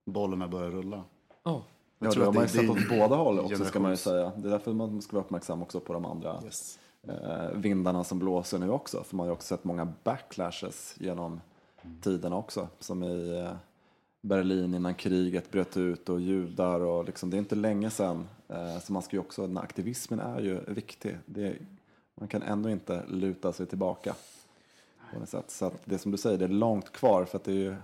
[SPEAKER 6] bollarna börjar rulla.
[SPEAKER 2] Ja.
[SPEAKER 5] Ja,
[SPEAKER 6] tror
[SPEAKER 5] det har
[SPEAKER 6] att
[SPEAKER 5] man ju sett åt båda håll också ska man ju säga. Det är därför man ska vara uppmärksam också på de andra
[SPEAKER 6] Yes.
[SPEAKER 5] eh, vindarna som blåser nu också. För man har ju också sett många backlashes genom tiderna också. Som i eh, Berlin innan kriget bröt ut och judar och liksom, det är inte länge sedan. Eh, så man ska ju också, den aktivismen är ju viktig. Det, man kan ändå inte luta sig tillbaka. På något sätt. Så det som du säger, det är långt kvar för att det är ju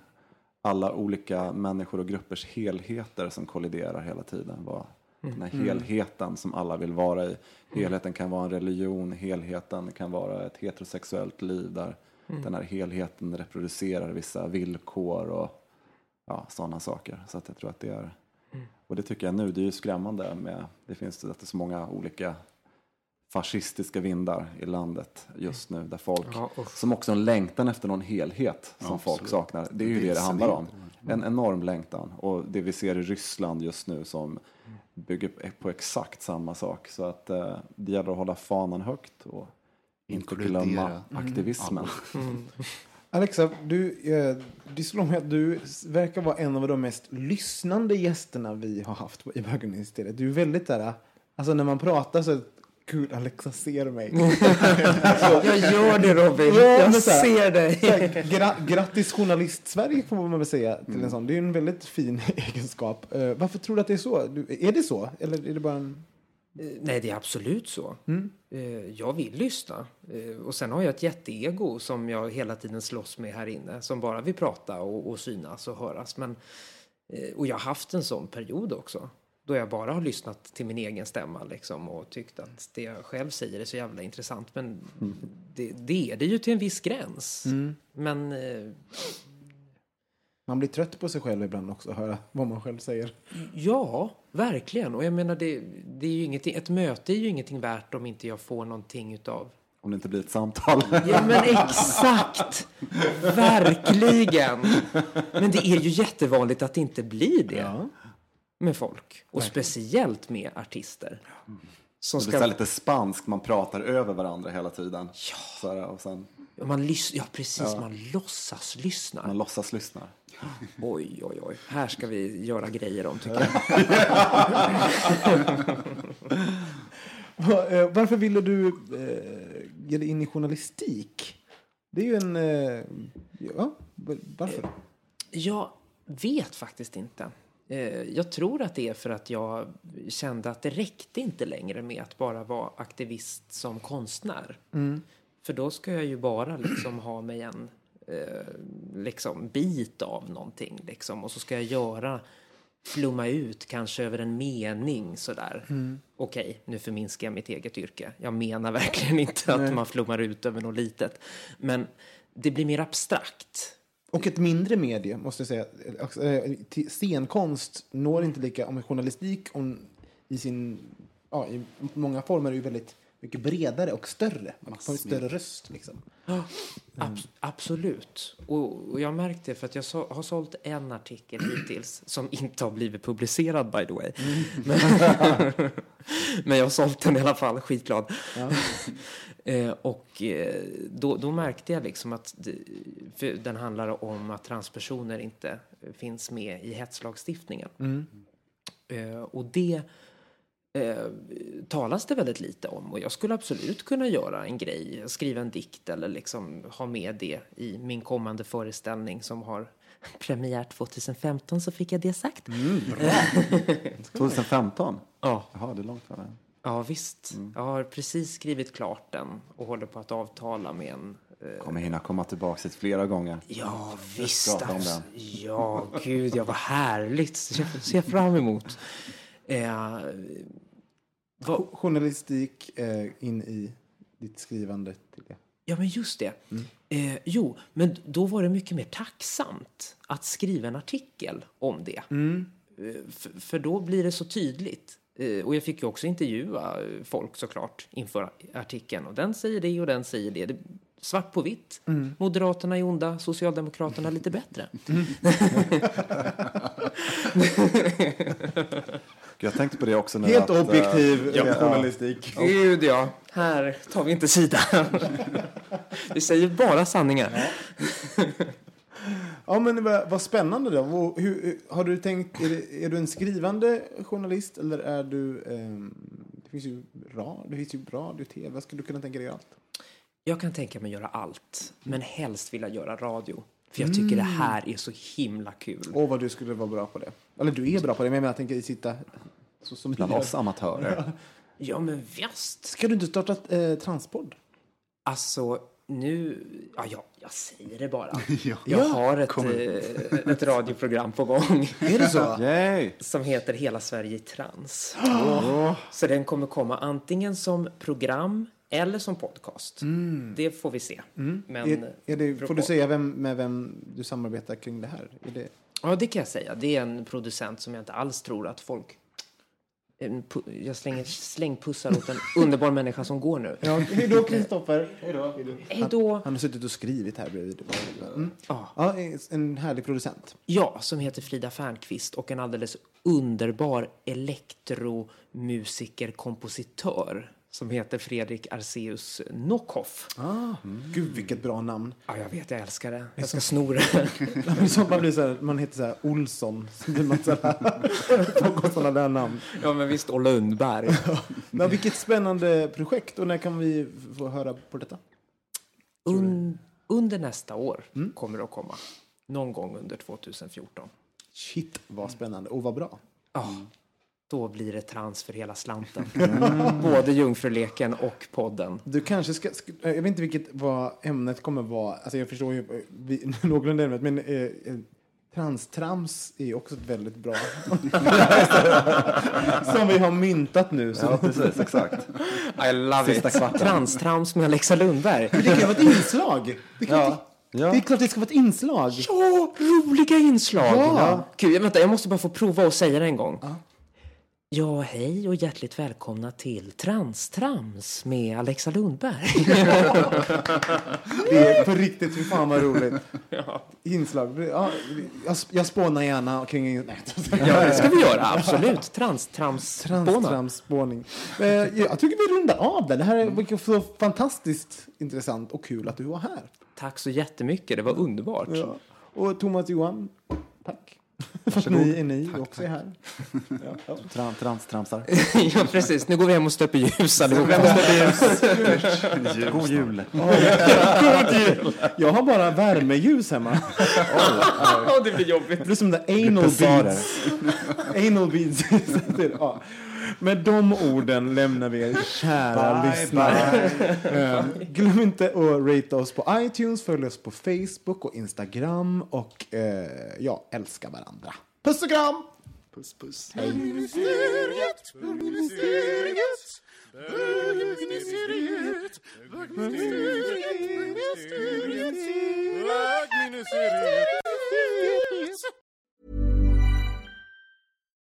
[SPEAKER 5] alla olika människor och gruppers helheter som kolliderar hela tiden. Vad, Den här helheten som alla vill vara i. Helheten kan vara en religion, helheten kan vara ett heterosexuellt liv där den här helheten reproducerar vissa villkor och ja, sådana saker. Så att jag tror att det är, och det tycker jag nu, det är ju skrämmande med, det finns att det är så många olika fascistiska vindar i landet just nu där folk,
[SPEAKER 2] Ja,
[SPEAKER 5] som också har en längtan efter någon helhet som folk
[SPEAKER 6] absolut.
[SPEAKER 5] saknar. Det är ju det det handlar om. En enorm längtan. Och det vi ser i Ryssland just nu som bygger på exakt samma sak. Så att eh, det gäller att hålla fanan högt och inte
[SPEAKER 6] Inkludera.
[SPEAKER 5] glömma aktivismen. [laughs]
[SPEAKER 4] Alexa, du, eh, det slår mig att du verkar vara en av de mest lyssnande gästerna vi har haft i bögministeriet. Du är väldigt där, alltså när man pratar så Gud, Alexa ser mig. [laughs]
[SPEAKER 2] Jag gör det Robin,
[SPEAKER 4] Ja,
[SPEAKER 2] jag
[SPEAKER 4] här-
[SPEAKER 2] ser dig.
[SPEAKER 4] Här, gra grattis journalist-Sverige får man väl säga till en sån. Det är en väldigt fin [laughs] egenskap. Eh, varför tror du att det är så? Du, är det så? Eller är det bara en...
[SPEAKER 2] Eh, Nej, det är absolut så. Eh, Jag vill lyssna. Eh, Och sen har jag ett jätteego som jag hela tiden slåss med här inne. Som bara vill prata och, och synas och höras. Men, och jag har haft en sån period också. Då jag bara har lyssnat till min egen stämma liksom, och tyckt att det jag själv säger är så jävla intressant. Men det, det är det ju till en viss gräns. Men eh,
[SPEAKER 4] Man blir trött på sig själv ibland också, att höra vad man själv säger.
[SPEAKER 2] Ja, verkligen. Och jag menar, det, det är ju ingenting, ett möte är ju ingenting värt om inte jag får någonting utav
[SPEAKER 5] Om det inte blir ett samtal.
[SPEAKER 2] Ja men exakt! Verkligen! Men det är ju jättevanligt att det inte blir det med folk. Och speciellt med artister. Som
[SPEAKER 5] Det blir
[SPEAKER 2] ska...
[SPEAKER 5] lite spanskt, man pratar över varandra hela tiden. Så här, och sen
[SPEAKER 2] Man lys... Ja precis, man låtsas lyssna.
[SPEAKER 5] man låtsas lyssna.
[SPEAKER 2] Oj, oj, oj. Här ska vi göra grejer om tycker jag. [laughs]
[SPEAKER 4] Eh, Varför ville du eh, ge dig in i journalistik? Det är ju en... Eh, ja, varför?
[SPEAKER 2] Jag vet faktiskt inte. Jag tror att det är för att jag kände att det räckte inte längre med att bara vara aktivist som konstnär. För då ska jag ju bara liksom ha mig en eh, liksom bit av någonting liksom. Och så ska jag göra, flumma ut kanske över en mening sådär. Okej, nu förminskar jag mitt eget yrke. Jag menar verkligen [laughs] inte att man flummar ut över något litet. Men det blir mer abstrakt.
[SPEAKER 4] Och ett mindre medie, måste jag säga. Eh, Scenkonst når inte lika... Om journalistik om, i sin... Ja, i många former är ju väldigt mycket bredare och större. Man får en större röst liksom. [gasps]
[SPEAKER 2] Abs- absolut. Och, och jag märkte för att jag så, har sålt en artikel hittills [clears throat] som inte har blivit publicerad by the way. [laughs] Men, [laughs] men jag har sålt den i alla fall, skitglad. [laughs] eh, och eh, då, då märkte jag liksom att den handlar om att transpersoner inte finns med i hetslagstiftningen. Eh, och det eh, talas det väldigt lite om. Och jag skulle absolut kunna göra en grej, skriva en dikt eller liksom ha med det i min kommande föreställning som har [laughs] premiär 2015 så fick jag det sagt.
[SPEAKER 5] 2015? [laughs]
[SPEAKER 2] Ja.
[SPEAKER 5] Jaha, det är långt före.
[SPEAKER 2] Ja visst. Jag har precis skrivit klart den och håller på att avtala med en eh,
[SPEAKER 5] Kommer hinna komma tillbaka hit flera gånger.
[SPEAKER 2] Ja visst. abs- Ja gud, ja vad härligt. Ser, ser fram emot. Eh, vad-
[SPEAKER 4] Jo- Journalistik eh, in i ditt skrivande till det.
[SPEAKER 2] Ja, men just det. Eh, jo, men då var det mycket mer tacksamt att skriva en artikel om det. Eh, för, då blir det så tydligt. Eh, och jag fick ju också intervjua eh, folk såklart inför artikeln. Och den säger det och den säger det. det svart på vitt. Moderaterna är onda, Socialdemokraterna lite bättre. [laughs] [laughs]
[SPEAKER 5] Jag tänkte på det också nu.
[SPEAKER 4] Helt
[SPEAKER 5] att, eh,
[SPEAKER 4] objektiv
[SPEAKER 5] ja.
[SPEAKER 4] eh, journalistik.
[SPEAKER 2] Gud ja, här tar vi inte sida. [laughs] Vi säger bara sanningar.
[SPEAKER 4] Ja, men vad, vad spännande då. Och Hur, har du tänkt, är, det, är du en skrivande journalist eller är du... ehm, det finns ju radio, det finns ju radio, tv. Vad skulle du kunna tänka dig allt?
[SPEAKER 2] Jag kan tänka mig göra allt, men helst vill jag göra radio. För jag tycker det här är så himla kul.
[SPEAKER 4] Åh, vad du skulle vara bra på det. Eller du är bra på det, men jag menar, jag tänker sitta så som
[SPEAKER 5] Bland oss amatörer.
[SPEAKER 2] Ja, men visst.
[SPEAKER 4] Ska du inte starta eh, transpodd?
[SPEAKER 2] Alltså, nu... Ja, ja, jag säger det bara. [laughs]
[SPEAKER 6] Ja.
[SPEAKER 2] Jag har ett, eh, ett radioprogram på gång [laughs]
[SPEAKER 4] Är det så? [laughs]
[SPEAKER 5] Yay!
[SPEAKER 2] som heter Hela Sverige i trans. [gasps] Så den kommer komma antingen som program eller som podcast. Det får vi se. Men,
[SPEAKER 4] är, är det, får du säga vem, med vem du samarbetar kring det här? Är det,
[SPEAKER 2] Ja, det kan jag säga. Det är en producent som jag inte alls tror att folk... Jag slänger slängpussar åt en [laughs] underbar människa som går nu.
[SPEAKER 4] ja, hej då, Kristoffer.
[SPEAKER 2] Hej då!
[SPEAKER 4] Han har suttit och skrivit här bredvid. Mm.
[SPEAKER 2] Ja.
[SPEAKER 4] Ja, en härlig producent.
[SPEAKER 2] Ja, som heter Frida Fernqvist och en alldeles underbar elektromusiker-kompositör som heter Fredrik Arceus Nockhoff.
[SPEAKER 4] Ah, Gud, vilket bra namn.
[SPEAKER 2] Ja, jag vet, jag älskar det. Jag ska sno det.
[SPEAKER 4] Man, blir så här, man heter så här Olsson. Så blir man så här, [laughs] får sådana där namn.
[SPEAKER 2] Ja, men visst, Olle Lundberg. [laughs]
[SPEAKER 4] Men vilket spännande projekt. Och när kan vi få höra på detta?
[SPEAKER 2] Un, under nästa år kommer det att komma. Någon gång under 2014.
[SPEAKER 4] Shit, vad spännande. Och vad bra.
[SPEAKER 2] Ja, då blir det trans för hela slanten. [laughs] Både Jungfruleken och podden.
[SPEAKER 4] Du kanske ska, ska, jag vet inte vilket vad ämnet kommer vara. Alltså jag förstår ju vi, [laughs] någorlunda ämnet, men eh, eh, transtrams är också ett väldigt bra. [laughs] Som vi har myntat nu. Så
[SPEAKER 5] Ja, precis. Exakt.
[SPEAKER 2] I love
[SPEAKER 5] Sista
[SPEAKER 2] it.
[SPEAKER 5] kvarten.
[SPEAKER 2] Transtrams med Alexa Lundberg.
[SPEAKER 4] Det kan vara ett inslag. Det, kan,
[SPEAKER 5] Ja. Ja.
[SPEAKER 4] det är klart det ska vara ett inslag.
[SPEAKER 2] Ja, roliga inslag!
[SPEAKER 4] Ja.
[SPEAKER 2] Gud, vänta, jag måste bara få prova att säga det en gång. Ja, hej och hjärtligt välkomna till Transtrams med Alexa Lundberg.
[SPEAKER 4] Det är på riktigt, fy fan vad roligt. Inslag. Ja, jag, jag spånar gärna kring... Nej,
[SPEAKER 2] ja, det ska vi göra, absolut. Transtrams
[SPEAKER 4] Transtramsspåning. Eh, jag tycker vi rundar av det. Det här är så fantastiskt intressant och kul att du var här.
[SPEAKER 2] Tack så jättemycket, det var underbart.
[SPEAKER 4] Ja. Och Thomas Johan, tack. För att ni är ni också är här. Ja.
[SPEAKER 5] Tran, trans, tramsar.
[SPEAKER 2] ja, precis. Nu går vi hem och stöper ljus allihopa. [laughs]
[SPEAKER 5] God jul.
[SPEAKER 4] Jag har bara värmeljus hemma.
[SPEAKER 2] Ja, det blir jobbigt.
[SPEAKER 4] Det blir som där anal beads. anal beads. [laughs] ja. Med de orden lämnar vi er kära
[SPEAKER 5] Bye,
[SPEAKER 4] lyssnare. Eh, Glöm inte att rate oss på iTunes, följ oss på Facebook och Instagram och eh, ja, älska varandra. Puss och kram!
[SPEAKER 6] Puss, puss.
[SPEAKER 3] Bögministeriet, bögministeriet, bögministeriet, bögministeriet, bögministeriet.